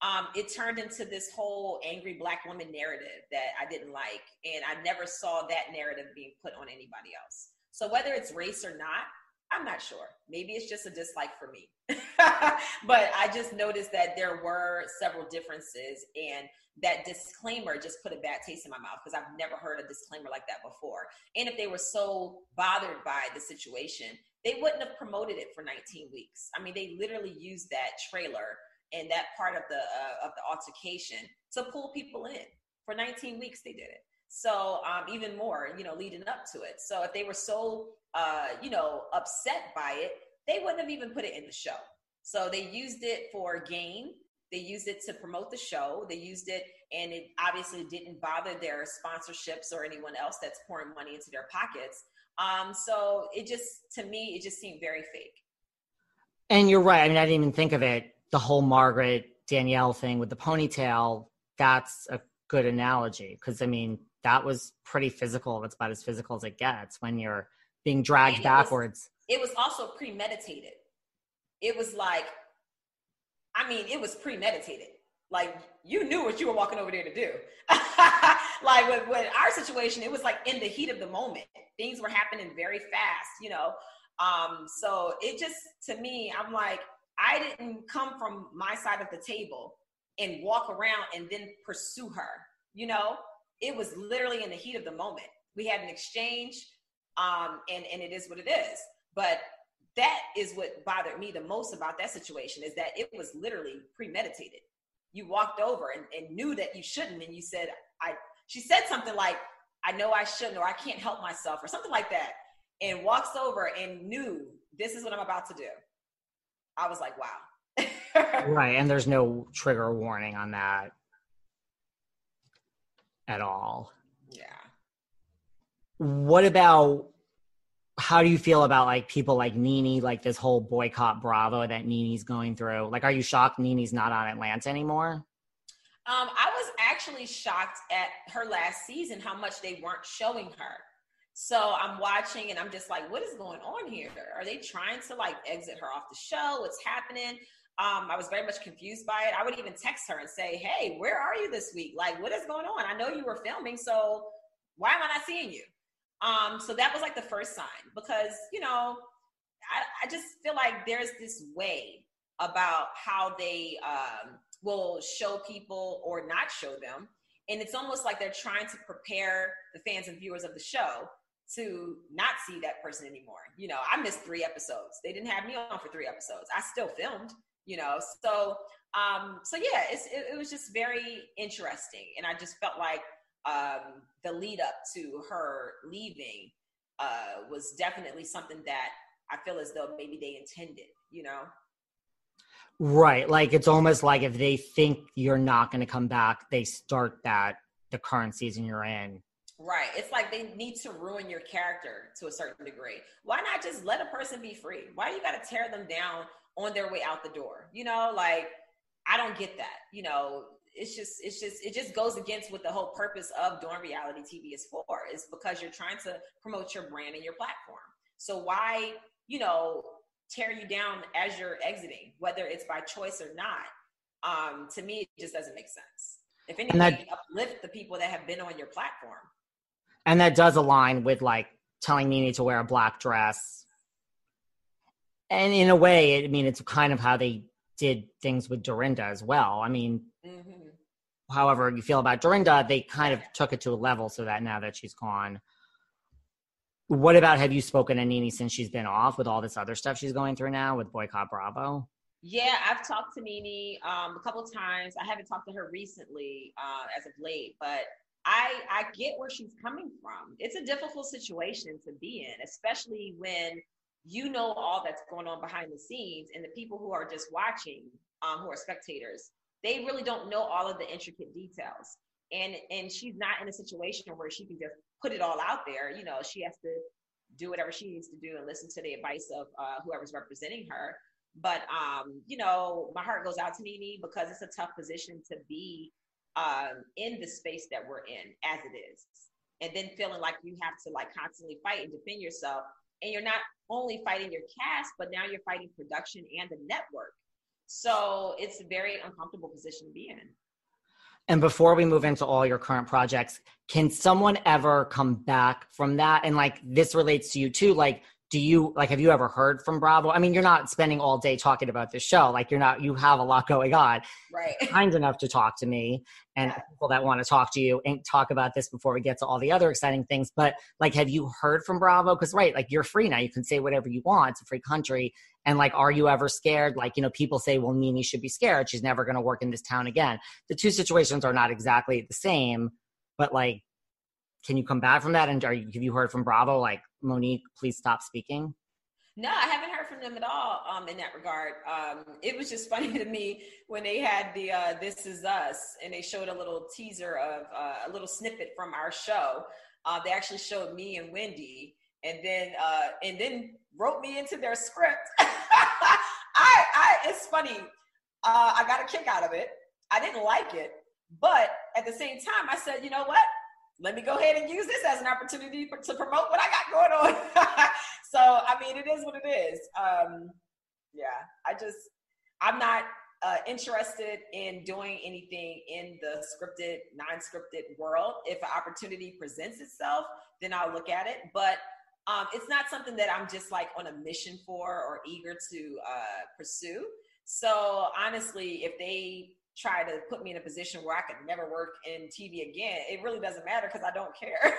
[SPEAKER 2] um, it turned into this whole angry black woman narrative that I didn't like. And I never saw that narrative being put on anybody else. So whether it's race or not, I'm not sure. Maybe it's just a dislike for me. (laughs) but I just noticed that there were several differences and that disclaimer just put a bad taste in my mouth because I've never heard a disclaimer like that before. And if they were so bothered by the situation, they wouldn't have promoted it for 19 weeks. I mean, they literally used that trailer and that part of the uh, of the altercation to pull people in. For 19 weeks, they did it. So um, even more, you know, leading up to it. So if they were so, uh, you know, upset by it, they wouldn't have even put it in the show. So they used it for gain. They used it to promote the show. They used it, and it obviously didn't bother their sponsorships or anyone else that's pouring money into their pockets. Um, so it just, to me, it just seemed very fake.
[SPEAKER 1] And you're right. I mean, I didn't even think of it. The whole Margaret Danielle thing with the ponytail. That's a good analogy because I mean that was pretty physical. It's about as physical as it gets when you're being dragged
[SPEAKER 2] it
[SPEAKER 1] backwards.
[SPEAKER 2] Was, it was also premeditated. It was like, I mean, it was premeditated. Like you knew what you were walking over there to do. (laughs) like with, with our situation, it was like in the heat of the moment. Things were happening very fast, you know. Um, so it just to me, I'm like, I didn't come from my side of the table and walk around and then pursue her. You know, it was literally in the heat of the moment. We had an exchange, um, and and it is what it is. But that is what bothered me the most about that situation is that it was literally premeditated. You walked over and, and knew that you shouldn't, and you said, "I." She said something like, "I know I shouldn't," or "I can't help myself," or something like that, and walks over and knew this is what I'm about to do. I was like, "Wow." (laughs)
[SPEAKER 1] right, and there's no trigger warning on that at all.
[SPEAKER 2] Yeah.
[SPEAKER 1] What about how do you feel about like people like Nene, like this whole boycott Bravo that Nene's going through? Like, are you shocked Nene's not on Atlanta anymore?
[SPEAKER 2] Um, I was actually shocked at her last season how much they weren't showing her. So I'm watching and I'm just like, what is going on here? Are they trying to like exit her off the show? What's happening? Um, I was very much confused by it. I would even text her and say, Hey, where are you this week? Like, what is going on? I know you were filming, so why am I not seeing you? Um, so that was like the first sign because, you know, I, I just feel like there's this way about how they um, will show people or not show them. And it's almost like they're trying to prepare the fans and viewers of the show to not see that person anymore. You know, I missed three episodes. They didn't have me on for three episodes. I still filmed, you know so um so yeah it's it, it, was just very interesting and i just felt like um the lead up to her leaving uh was definitely something that i feel as though maybe they intended you know
[SPEAKER 1] right like it's almost like if they think you're not going to come back they start that the current season you're in
[SPEAKER 2] Right. It's like they need to ruin your character to a certain degree. Why not just let a person be free? Why you got to tear them down on their way out the door. You know, like I don't get that. You know, it's just it's just it just goes against what the whole purpose of doing reality TV is for. Is because you're trying to promote your brand and your platform. So why, you know, tear you down as you're exiting, whether it's by choice or not? Um, to me, it just doesn't make sense. If anything, that, uplift the people that have been on your platform.
[SPEAKER 1] And that does align with like telling Nene to wear a black dress and in a way, I mean, it's kind of how they did things with Dorinda as well. I mean, mm-hmm. However you feel about Dorinda, they kind of took it to a level so that now that she's gone. What about have you spoken to Nene since she's been off with all this other stuff she's going through now with Boycott Bravo?
[SPEAKER 2] Yeah, I've talked to Nene um, a couple times. I haven't talked to her recently uh, as of late, but I I get where she's coming from. It's a difficult situation to be in, especially when you know all that's going on behind the scenes and the people who are just watching um, who are spectators they really don't know all of the intricate details. And and she's not in a situation where she can just put it all out there. You know she has to do whatever she needs to do and listen to the advice of uh, whoever's representing her. But um, you know my heart goes out to Nene because it's a tough position to be um, in the space that we're in as it is. And then feeling like you have to like constantly fight and defend yourself. And you're not only fighting your cast, but now you're fighting production and the network. So it's a very uncomfortable position to be in.
[SPEAKER 1] And before we move into all your current projects, can someone ever come back from that? And like this relates to you too. Like, do you like have you ever heard from bravo? I mean you're not spending all day talking about this show. Like you're not you have a lot going on.
[SPEAKER 2] Right.
[SPEAKER 1] Kind enough to talk to me and
[SPEAKER 2] Yeah.
[SPEAKER 1] people that want to talk to you and talk about this before we get to all the other exciting things. But like have you heard from bravo? Because right like you're free now. You can say whatever you want. It's a free country. And like are you ever scared? Like you know people say well nene should be scared. She's never going to work in this town again. The two situations are not exactly the same but like can you come back from that? And are you, have you heard from bravo like monique please stop speaking
[SPEAKER 2] No, I haven't heard from them at all um, in that regard. Um, it was just (laughs) funny to me when they had the uh, "This Is Us" and they showed a little teaser of uh, a little snippet from our show. Uh, they actually showed me and Wendy, and then uh, and then wrote me into their script. (laughs) I, I, it's funny. Uh, I got a kick out of it. I didn't like it, but at the same time, I said, you know what? Let me go ahead and use this as an opportunity for, to promote what I got going on. (laughs) so, I mean, it is what it is. Um, yeah, I just, I'm not uh, interested in doing anything in the scripted, non-scripted world. If an opportunity presents itself, then I'll look at it. But um, it's not something that I'm just like on a mission for or eager to uh, pursue. So honestly, if they try to put me in a position where I could never work in TV again, it really doesn't matter because I don't care. (laughs)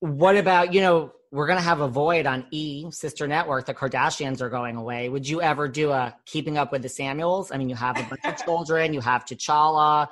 [SPEAKER 1] what about you know we're gonna have a void on e sister network the kardashians are going away would you ever do a keeping up with the samuels i mean you have a bunch of (laughs) children you have t'challa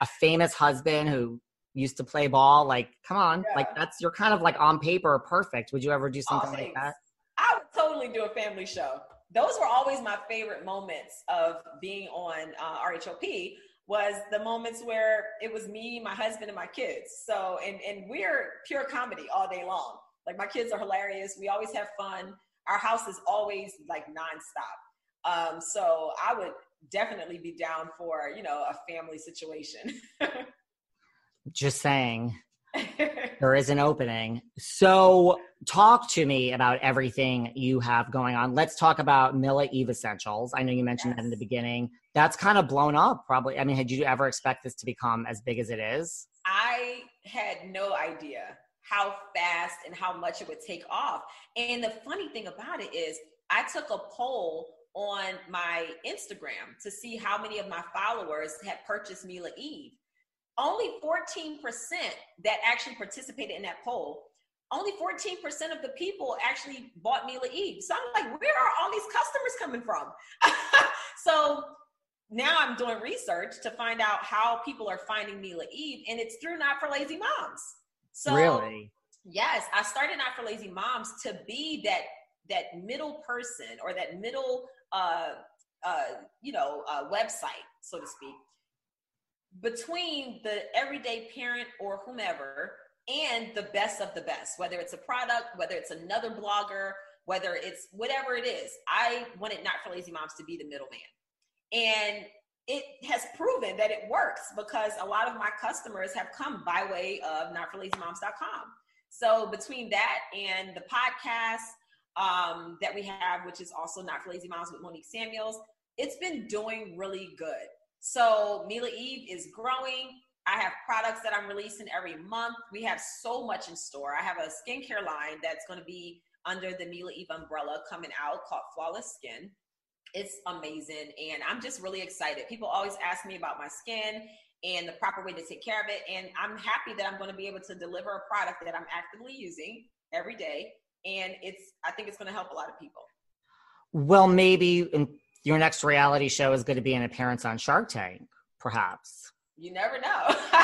[SPEAKER 1] a famous husband who used to play ball like come on
[SPEAKER 2] Yeah.
[SPEAKER 1] like that's you're kind of like on paper perfect would you ever do something like that
[SPEAKER 2] I would totally do a family show. Those were always my favorite moments of being on uh, RHOP was the moments where it was me, my husband, and my kids. So, and, and we're pure comedy all day long. Like my kids are hilarious. We always have fun. Our house is always like nonstop. Um, so I would definitely be down for, you know, a family situation. (laughs)
[SPEAKER 1] just saying (laughs) there is an opening. So, talk to me about everything you have going on. Let's talk about Mila Eve Essentials. I know you mentioned that in the beginning. That's kind of blown up, probably. I mean, had you ever expect this to become as big as it is?
[SPEAKER 2] I had no idea how fast and how much it would take off. And the funny thing about it is, I took a poll on my Instagram to see how many of my followers had purchased Mila Eve. Only 14% that actually participated in that poll, only 14% of the people actually bought Mila Eve. So I'm like, where are all these customers coming from? (laughs) so now I'm doing research to find out how people are finding Mila Eve, and it's through Not for Lazy Moms. So
[SPEAKER 1] really?
[SPEAKER 2] yes, I started Not for Lazy Moms to be that that middle person or that middle, uh, uh, you know, uh, website, so to speak, between the everyday parent or whomever and the best of the best, whether it's a product, whether it's another blogger, whether it's whatever it is. I wanted Not for Lazy Moms to be the middleman. And it has proven that it works because a lot of my customers have come by way of notforlazymoms.com. So between that and the podcast um, that we have, which is also Not for Lazy Moms with Monique Samuels, it's been doing really good. So Mila Eve is growing. I have products that I'm releasing every month. We have so much in store. I have a skincare line that's going to be under the Mila Eve umbrella coming out called Flawless Skin. It's amazing. And I'm just really excited. People always ask me about my skin and the proper way to take care of it. And I'm happy that I'm going to be able to deliver a product that I'm actively using every day. And it's, I think it's going to help a lot of people.
[SPEAKER 1] Well, maybe in your next reality show is going to be an appearance on Shark Tank, perhaps.
[SPEAKER 2] You never know. (laughs)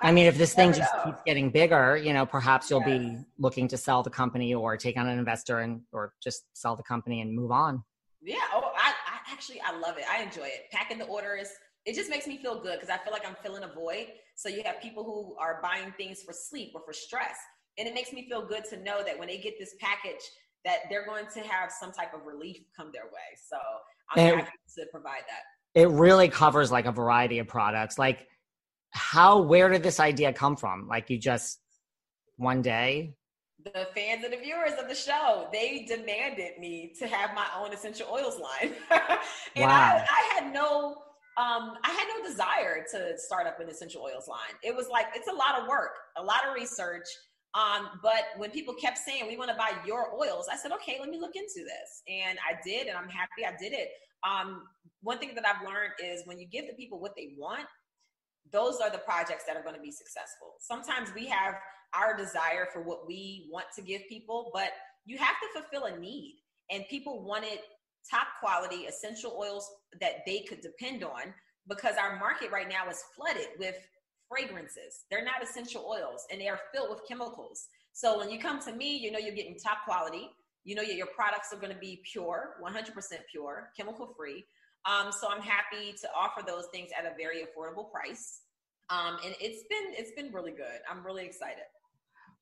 [SPEAKER 1] I mean, if this thing just
[SPEAKER 2] know.
[SPEAKER 1] keeps getting bigger, you know, perhaps you'll be looking to sell the company or take on an investor and or just sell the company and move on.
[SPEAKER 2] Yeah. Oh, I, I actually I love it. I enjoy it. Packing the orders. It just makes me feel good because I feel like I'm filling a void. So you have people who are buying things for sleep or for stress, and it makes me feel good to know that when they get this package, that they're going to have some type of relief come their way. So I'm
[SPEAKER 1] And-
[SPEAKER 2] happy to provide that.
[SPEAKER 1] It really covers like a variety of products. Like, how, where did this idea come from? Like, you just one day?
[SPEAKER 2] the fans and the viewers of the show they demanded me to have my own essential oils line (laughs) and
[SPEAKER 1] Wow.
[SPEAKER 2] I, I had no um, i had no desire to start up an essential oils line it was like it's a lot of work a lot of research Um, but when people kept saying we want to buy your oils, I said, okay, let me look into this. And I did, and I'm happy I did it. Um, one thing that I've learned is when you give the people what they want, those are the projects that are going to be successful. Sometimes we have our desire for what we want to give people, but you have to fulfill a need. And people wanted top quality essential oils that they could depend on because our market right now is flooded with fragrances. They're not essential oils and they are filled with chemicals. So when you come to me, you know you're getting top quality. You know your products are going to be pure, 100% pure, chemical free. Um, so I'm happy to offer those things at a very affordable price. Um, and it's been it's been really good. I'm really excited.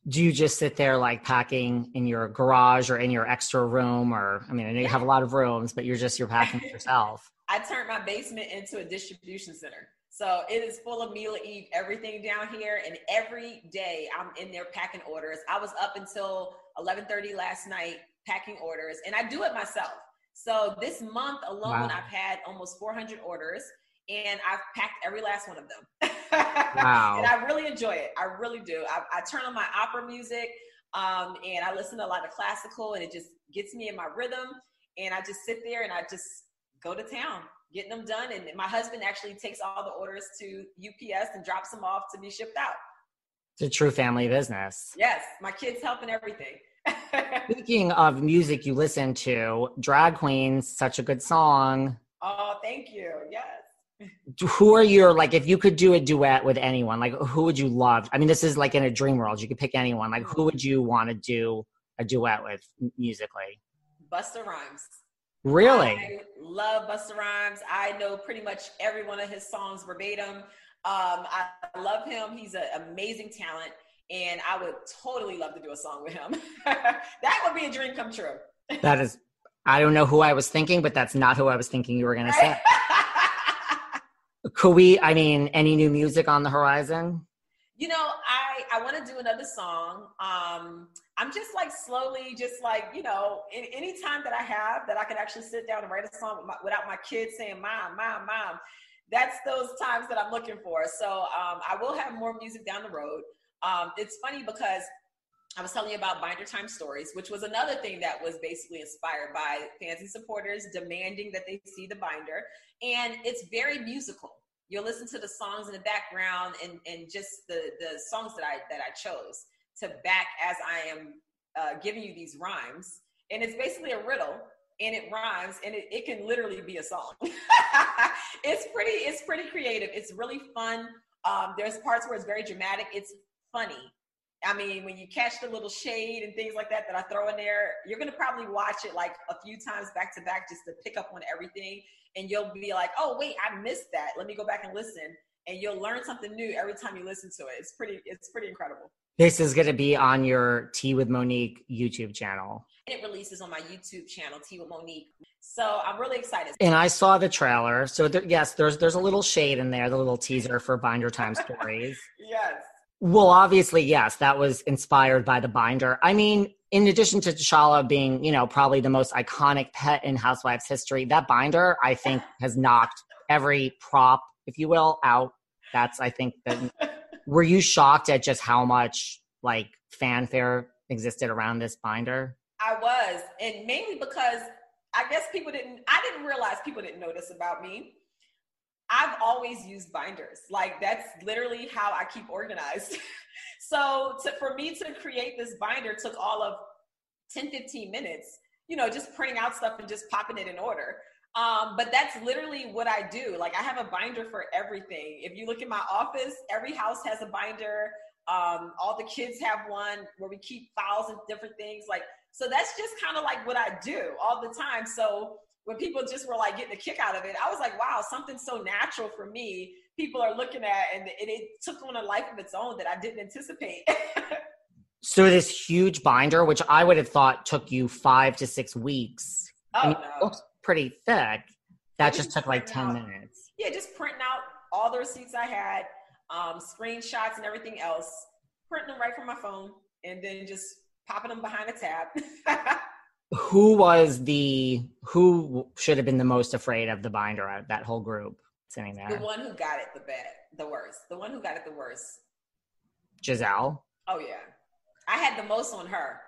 [SPEAKER 1] Do you just sit there like packing in your garage or in your extra room, or I mean, I know you have a lot of rooms, but you're just you're packing (laughs) yourself.
[SPEAKER 2] I turned my basement into a distribution center. So it is full of Mila Eve, everything down here, and every day I'm in there packing orders. I was up until 11:30 last night packing orders, and I do it myself. So this month alone, wow. I've had almost 400 orders, and I've packed every last one of them. wow! (laughs) and I really enjoy it. I really do. I, I turn on my opera music, um, and I listen to a lot of classical, and it just gets me in my rhythm. And I just sit there and I just go to town getting them done. And my husband actually takes all the orders to UPS and drops them off to be shipped out.
[SPEAKER 1] It's a true family business.
[SPEAKER 2] Yes, my kids helping everything. (laughs)
[SPEAKER 1] Speaking of music you listen to, Drag Queens, such a good song.
[SPEAKER 2] Oh, thank you. Yes.
[SPEAKER 1] Who are your like if you could do a duet with anyone, like who would you love? I mean, this is like in a dream world. You could pick anyone. Like who would you want to do a duet with musically?
[SPEAKER 2] Busta Rhymes.
[SPEAKER 1] Really?
[SPEAKER 2] I love Busta Rhymes. I know pretty much every one of his songs verbatim. Um, I love him. He's an amazing talent, and I would totally love to do a song with him. (laughs) that would be a dream come true.
[SPEAKER 1] that is, I don't know who I was thinking, but that's not who I was thinking you were going to say. (laughs) Could we, I mean, any new music on the horizon?
[SPEAKER 2] You know, I I want to do another song. Um, I'm just like slowly, just like you know, in, any time that I have that I can actually sit down and write a song with my, without my kids saying "mom, mom, mom." That's those times that I'm looking for. So um, I will have more music down the road. Um, it's funny because I was telling you about Binder Time Stories, which was another thing that was basically inspired by fans and supporters demanding that they see the binder. And it's very musical you'll listen to the songs in the background and, and just the, the songs that I, that I chose to back as I am uh, giving you these rhymes. And it's basically a riddle and it rhymes and it, it can literally be a song. (laughs) it's pretty, it's pretty creative. It's really fun. Um, there's parts where it's very dramatic. It's funny. I mean, when you catch the little shade and things like that that I throw in there, you're gonna probably watch it like a few times back to back just to pick up on everything and you'll be like, oh wait, I missed that. Let me go back and listen. And you'll learn something new every time you listen to it. It's pretty, it's pretty incredible.
[SPEAKER 1] This is going to be on your Tea with Monique YouTube channel.
[SPEAKER 2] And it releases on my YouTube channel, Tea with Monique. So I'm really excited.
[SPEAKER 1] And I saw the trailer. So there, yes, there's there's a little shade in there, the little teaser for Binder Time (laughs) Stories.
[SPEAKER 2] yes.
[SPEAKER 1] Well, obviously, yes, that was inspired by the binder. I mean, in addition to T'Challa being, you know, probably the most iconic pet in Housewives history, that binder, I think, has knocked every prop, if you will, out. That's, I think, that. (laughs) were you shocked at just how much like fanfare existed around this binder?
[SPEAKER 2] I was, and mainly because I guess people didn't. I didn't realize people didn't notice about me. I've always used binders. Like that's literally how I keep organized. (laughs) so to, for me to create this binder took all of 10, 15 minutes, you know, just printing out stuff and just popping it in order. Um, but that's literally what I do. Like I have a binder for everything. If you look in my office, every house has a binder. Um, all the kids have one where we keep files and different things. Like, so that's just kind of like what I do all the time. So when people just were like getting a kick out of it, I was like, wow, something so natural for me, people are looking at, and it, it took on a life of its own that I didn't anticipate. (laughs)
[SPEAKER 1] so this huge binder, which I would have thought took you five to six weeks,
[SPEAKER 2] oh, I mean,
[SPEAKER 1] no. Pretty thick. That just took like 10
[SPEAKER 2] out,
[SPEAKER 1] minutes.
[SPEAKER 2] Yeah, just printing out all the receipts I had, um, screenshots and everything else, printing them right from my phone, and then just popping them behind a tab. (laughs)
[SPEAKER 1] who was the who should have been the most afraid of the binder out that whole group sitting there?
[SPEAKER 2] The one who got it the bad, the worst. The one who got it the worst.
[SPEAKER 1] Gizelle.
[SPEAKER 2] Oh yeah. I had the most on her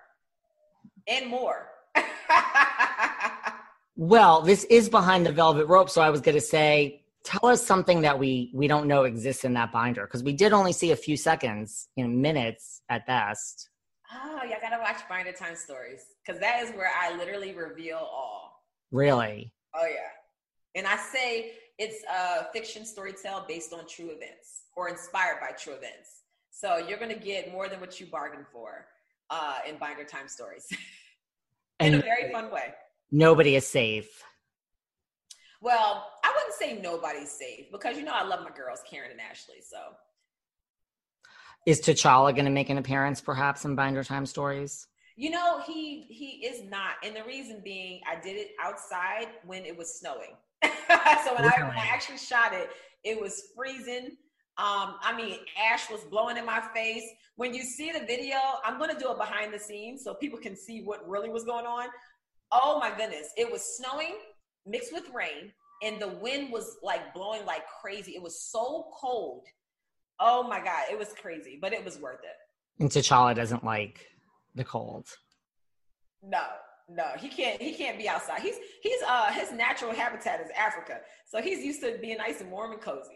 [SPEAKER 2] and more. (laughs)
[SPEAKER 1] well, this is behind the velvet rope, so I was going to say tell us something that we we don't know exists in that binder because we did only see a few seconds in minutes at best.
[SPEAKER 2] Oh y'all gotta watch binder time stories because that is where i literally reveal all.
[SPEAKER 1] Really?
[SPEAKER 2] Oh yeah. And i say it's a fiction story tale based on true events or inspired by true events. So you're gonna get more than what you bargained for uh, in binder time stories. (laughs) In a very fun way
[SPEAKER 1] nobody is safe
[SPEAKER 2] well, I wouldn't say nobody's safe because you know I love my girls, Karen and Ashley. So,
[SPEAKER 1] is T'Challa going to make an appearance, perhaps, in Binder Time Stories?
[SPEAKER 2] You know, he he is not, and the reason being, I did it outside when it was snowing. (laughs) so when, really? I, when I actually shot it, it was freezing. Um, I mean, ash was blowing in my face. When you see the video, I'm going to do it behind the scenes so people can see what really was going on. Oh my goodness, it was snowing mixed with rain, and the wind was like blowing like crazy. It was so cold. Oh my god, it was crazy, but it was worth it.
[SPEAKER 1] And T'Challa doesn't like the cold.
[SPEAKER 2] No, no, he can't. He can't be outside. He's he's uh his natural habitat is Africa, so he's used to being nice and warm and cozy.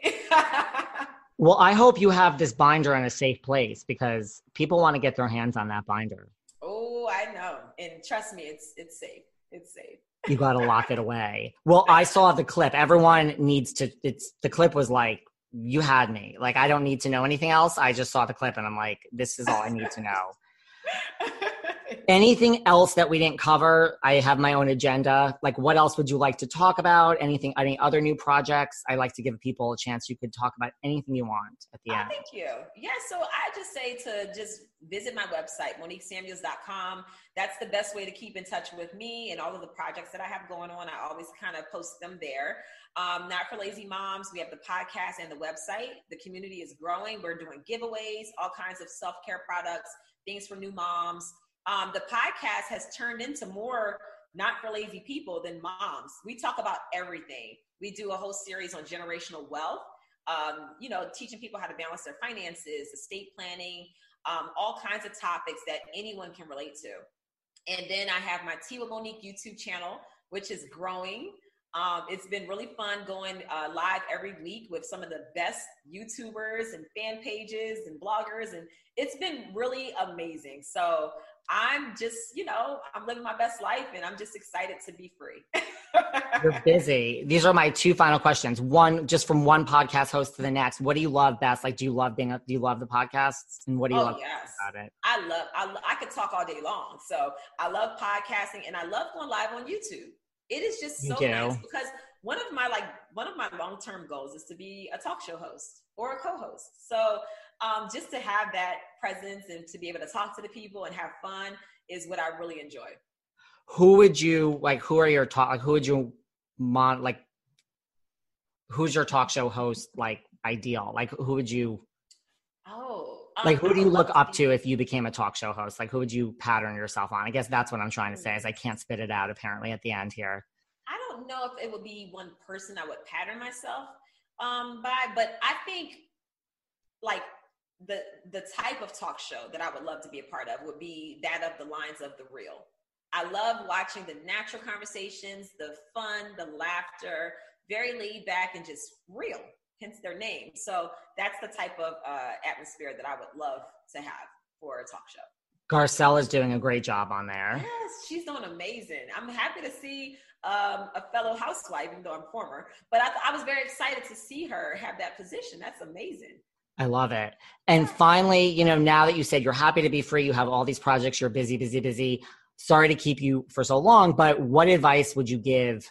[SPEAKER 2] (laughs)
[SPEAKER 1] well, I hope you have this binder in a safe place because people want to get their hands on that binder.
[SPEAKER 2] Oh, I know, and trust me, it's it's safe. It's safe
[SPEAKER 1] you got to lock it away. Well, I saw the clip. Everyone needs to, it's the clip was like, you had me. Like, I don't need to know anything else. I just saw the clip and I'm like, this is all I need to know. (laughs) Anything else that we didn't cover? I have my own agenda. Like, what else would you like to talk about? Anything, any other new projects? I like to give people a chance. You could talk about anything you want at the
[SPEAKER 2] oh,
[SPEAKER 1] end.
[SPEAKER 2] Thank you. Yeah, so I just say to just visit my website, moniquesamuels.com. That's the best way to keep in touch with me and all of the projects that I have going on. I always kind of post them there. Um, Not for Lazy Moms, we have the podcast and the website. The community is growing. We're doing giveaways, all kinds of self care products, things for new moms. Um, the podcast has turned into more not for lazy people than moms. We talk about everything. We do a whole series on generational wealth. Um, you know, teaching people how to balance their finances, estate planning, um, all kinds of topics that anyone can relate to. And then I have my Tea Monique YouTube channel, which is growing. Um, it's been really fun going uh, live every week with some of the best YouTubers and fan pages and bloggers, and it's been really amazing. So I'm just, you know, I'm living my best life, and I'm just excited to be free. (laughs)
[SPEAKER 1] You're busy. These are my two final questions. One, just from one podcast host to the next. What do you love best? Like, do you love being? A, do you love the podcasts? And what do you
[SPEAKER 2] oh,
[SPEAKER 1] love
[SPEAKER 2] yes.
[SPEAKER 1] about it?
[SPEAKER 2] I love. I I could talk all day long. So I love podcasting, and I love going live on YouTube. It is just so nice because one of my like one of my long term goals is to be a talk show host or a co-host. So um, just to have that presence and to be able to talk to the people and have fun is what I really enjoy.
[SPEAKER 1] Who would you like who are your talk like who would you mon like who's your talk show host like ideal? Like who would you like who do you look up to (laughs) if you became a talk show host? Like who would you pattern yourself on? I guess that's what i'm trying to say is i can't spit it out apparently at the end here.
[SPEAKER 2] I don't know if it would be one person i would pattern myself um by but i think like the the type of talk show that i would love to be a part of would be that of the lines of the real. I love watching the natural conversations, the fun, the laughter, very laid back and just real, hence their name. So that's the type of uh, atmosphere that I would love to have for a talk show.
[SPEAKER 1] Garcelle is doing a great job on there.
[SPEAKER 2] Yes, she's doing amazing. I'm happy to see um, a fellow housewife, even though I'm former, but I, I was very excited to see her have that position. That's amazing.
[SPEAKER 1] I love it. And finally, you know, now that you said you're happy to be free, you have all these projects, you're busy, busy, busy sorry to keep you for so long, but what advice would you give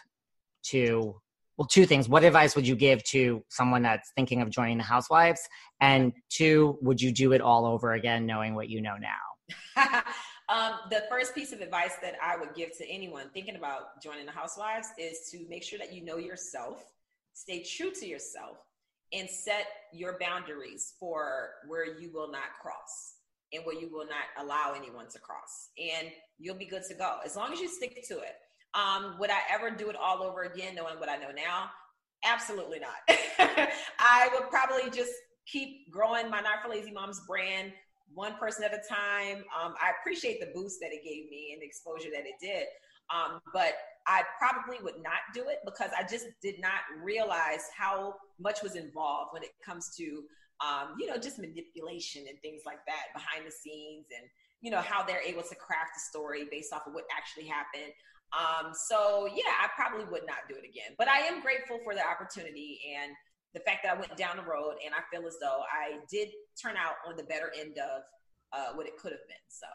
[SPEAKER 1] to well, two things. What advice would you give to someone that's thinking of joining the Housewives? And two, would you do it all over again, knowing what you know now? (laughs)
[SPEAKER 2] um, the first piece of advice that I would give to anyone thinking about joining the Housewives is to make sure that you know yourself, stay true to yourself, and set your boundaries for where you will not cross and where you will not allow anyone to cross. And you'll be good to go as long as you stick to it. Um, would I ever do it all over again, knowing what I know now? Absolutely not. (laughs) I would probably just keep growing my Not for Lazy Moms brand, one person at a time. Um, I appreciate the boost that it gave me and the exposure that it did. Um, but I probably would not do it because I just did not realize how much was involved when it comes to, um, you know, just manipulation and things like that behind the scenes and, you know, how they're able to craft a story based off of what actually happened. Um, so yeah, I probably would not do it again, but I am grateful for the opportunity and the fact that I went down the road and I feel as though I did turn out on the better end of uh, what it could have been. So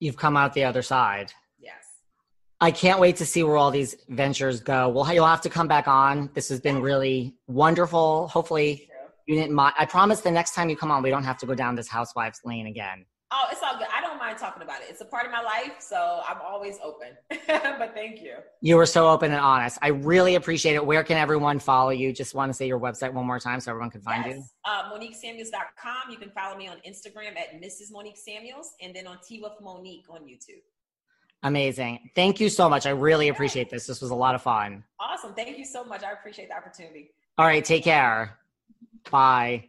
[SPEAKER 1] you've come out the other side.
[SPEAKER 2] Yes.
[SPEAKER 1] I can't wait to see where all these ventures go. Well, you'll have to come back on. This has been really wonderful. Hopefully, you didn't mind. I promise the next time you come on, we don't have to go down this housewives lane again.
[SPEAKER 2] Oh, it's all good. Mind talking about it. It's a part of my life, so I'm always open. (laughs) but thank you.
[SPEAKER 1] You were so open and honest. I really appreciate it. Where can everyone follow you? Just want to say your website one more time so everyone can find
[SPEAKER 2] yes.
[SPEAKER 1] you.
[SPEAKER 2] Uh, MoniqueSamuels.com. You can follow me on Instagram at Mrs. Monique Samuels and then on Tea with Monique on YouTube.
[SPEAKER 1] Amazing. Thank you so much. I really appreciate this. This was a lot of fun.
[SPEAKER 2] Awesome. Thank you so much. I appreciate the opportunity.
[SPEAKER 1] All right. Take care. Bye.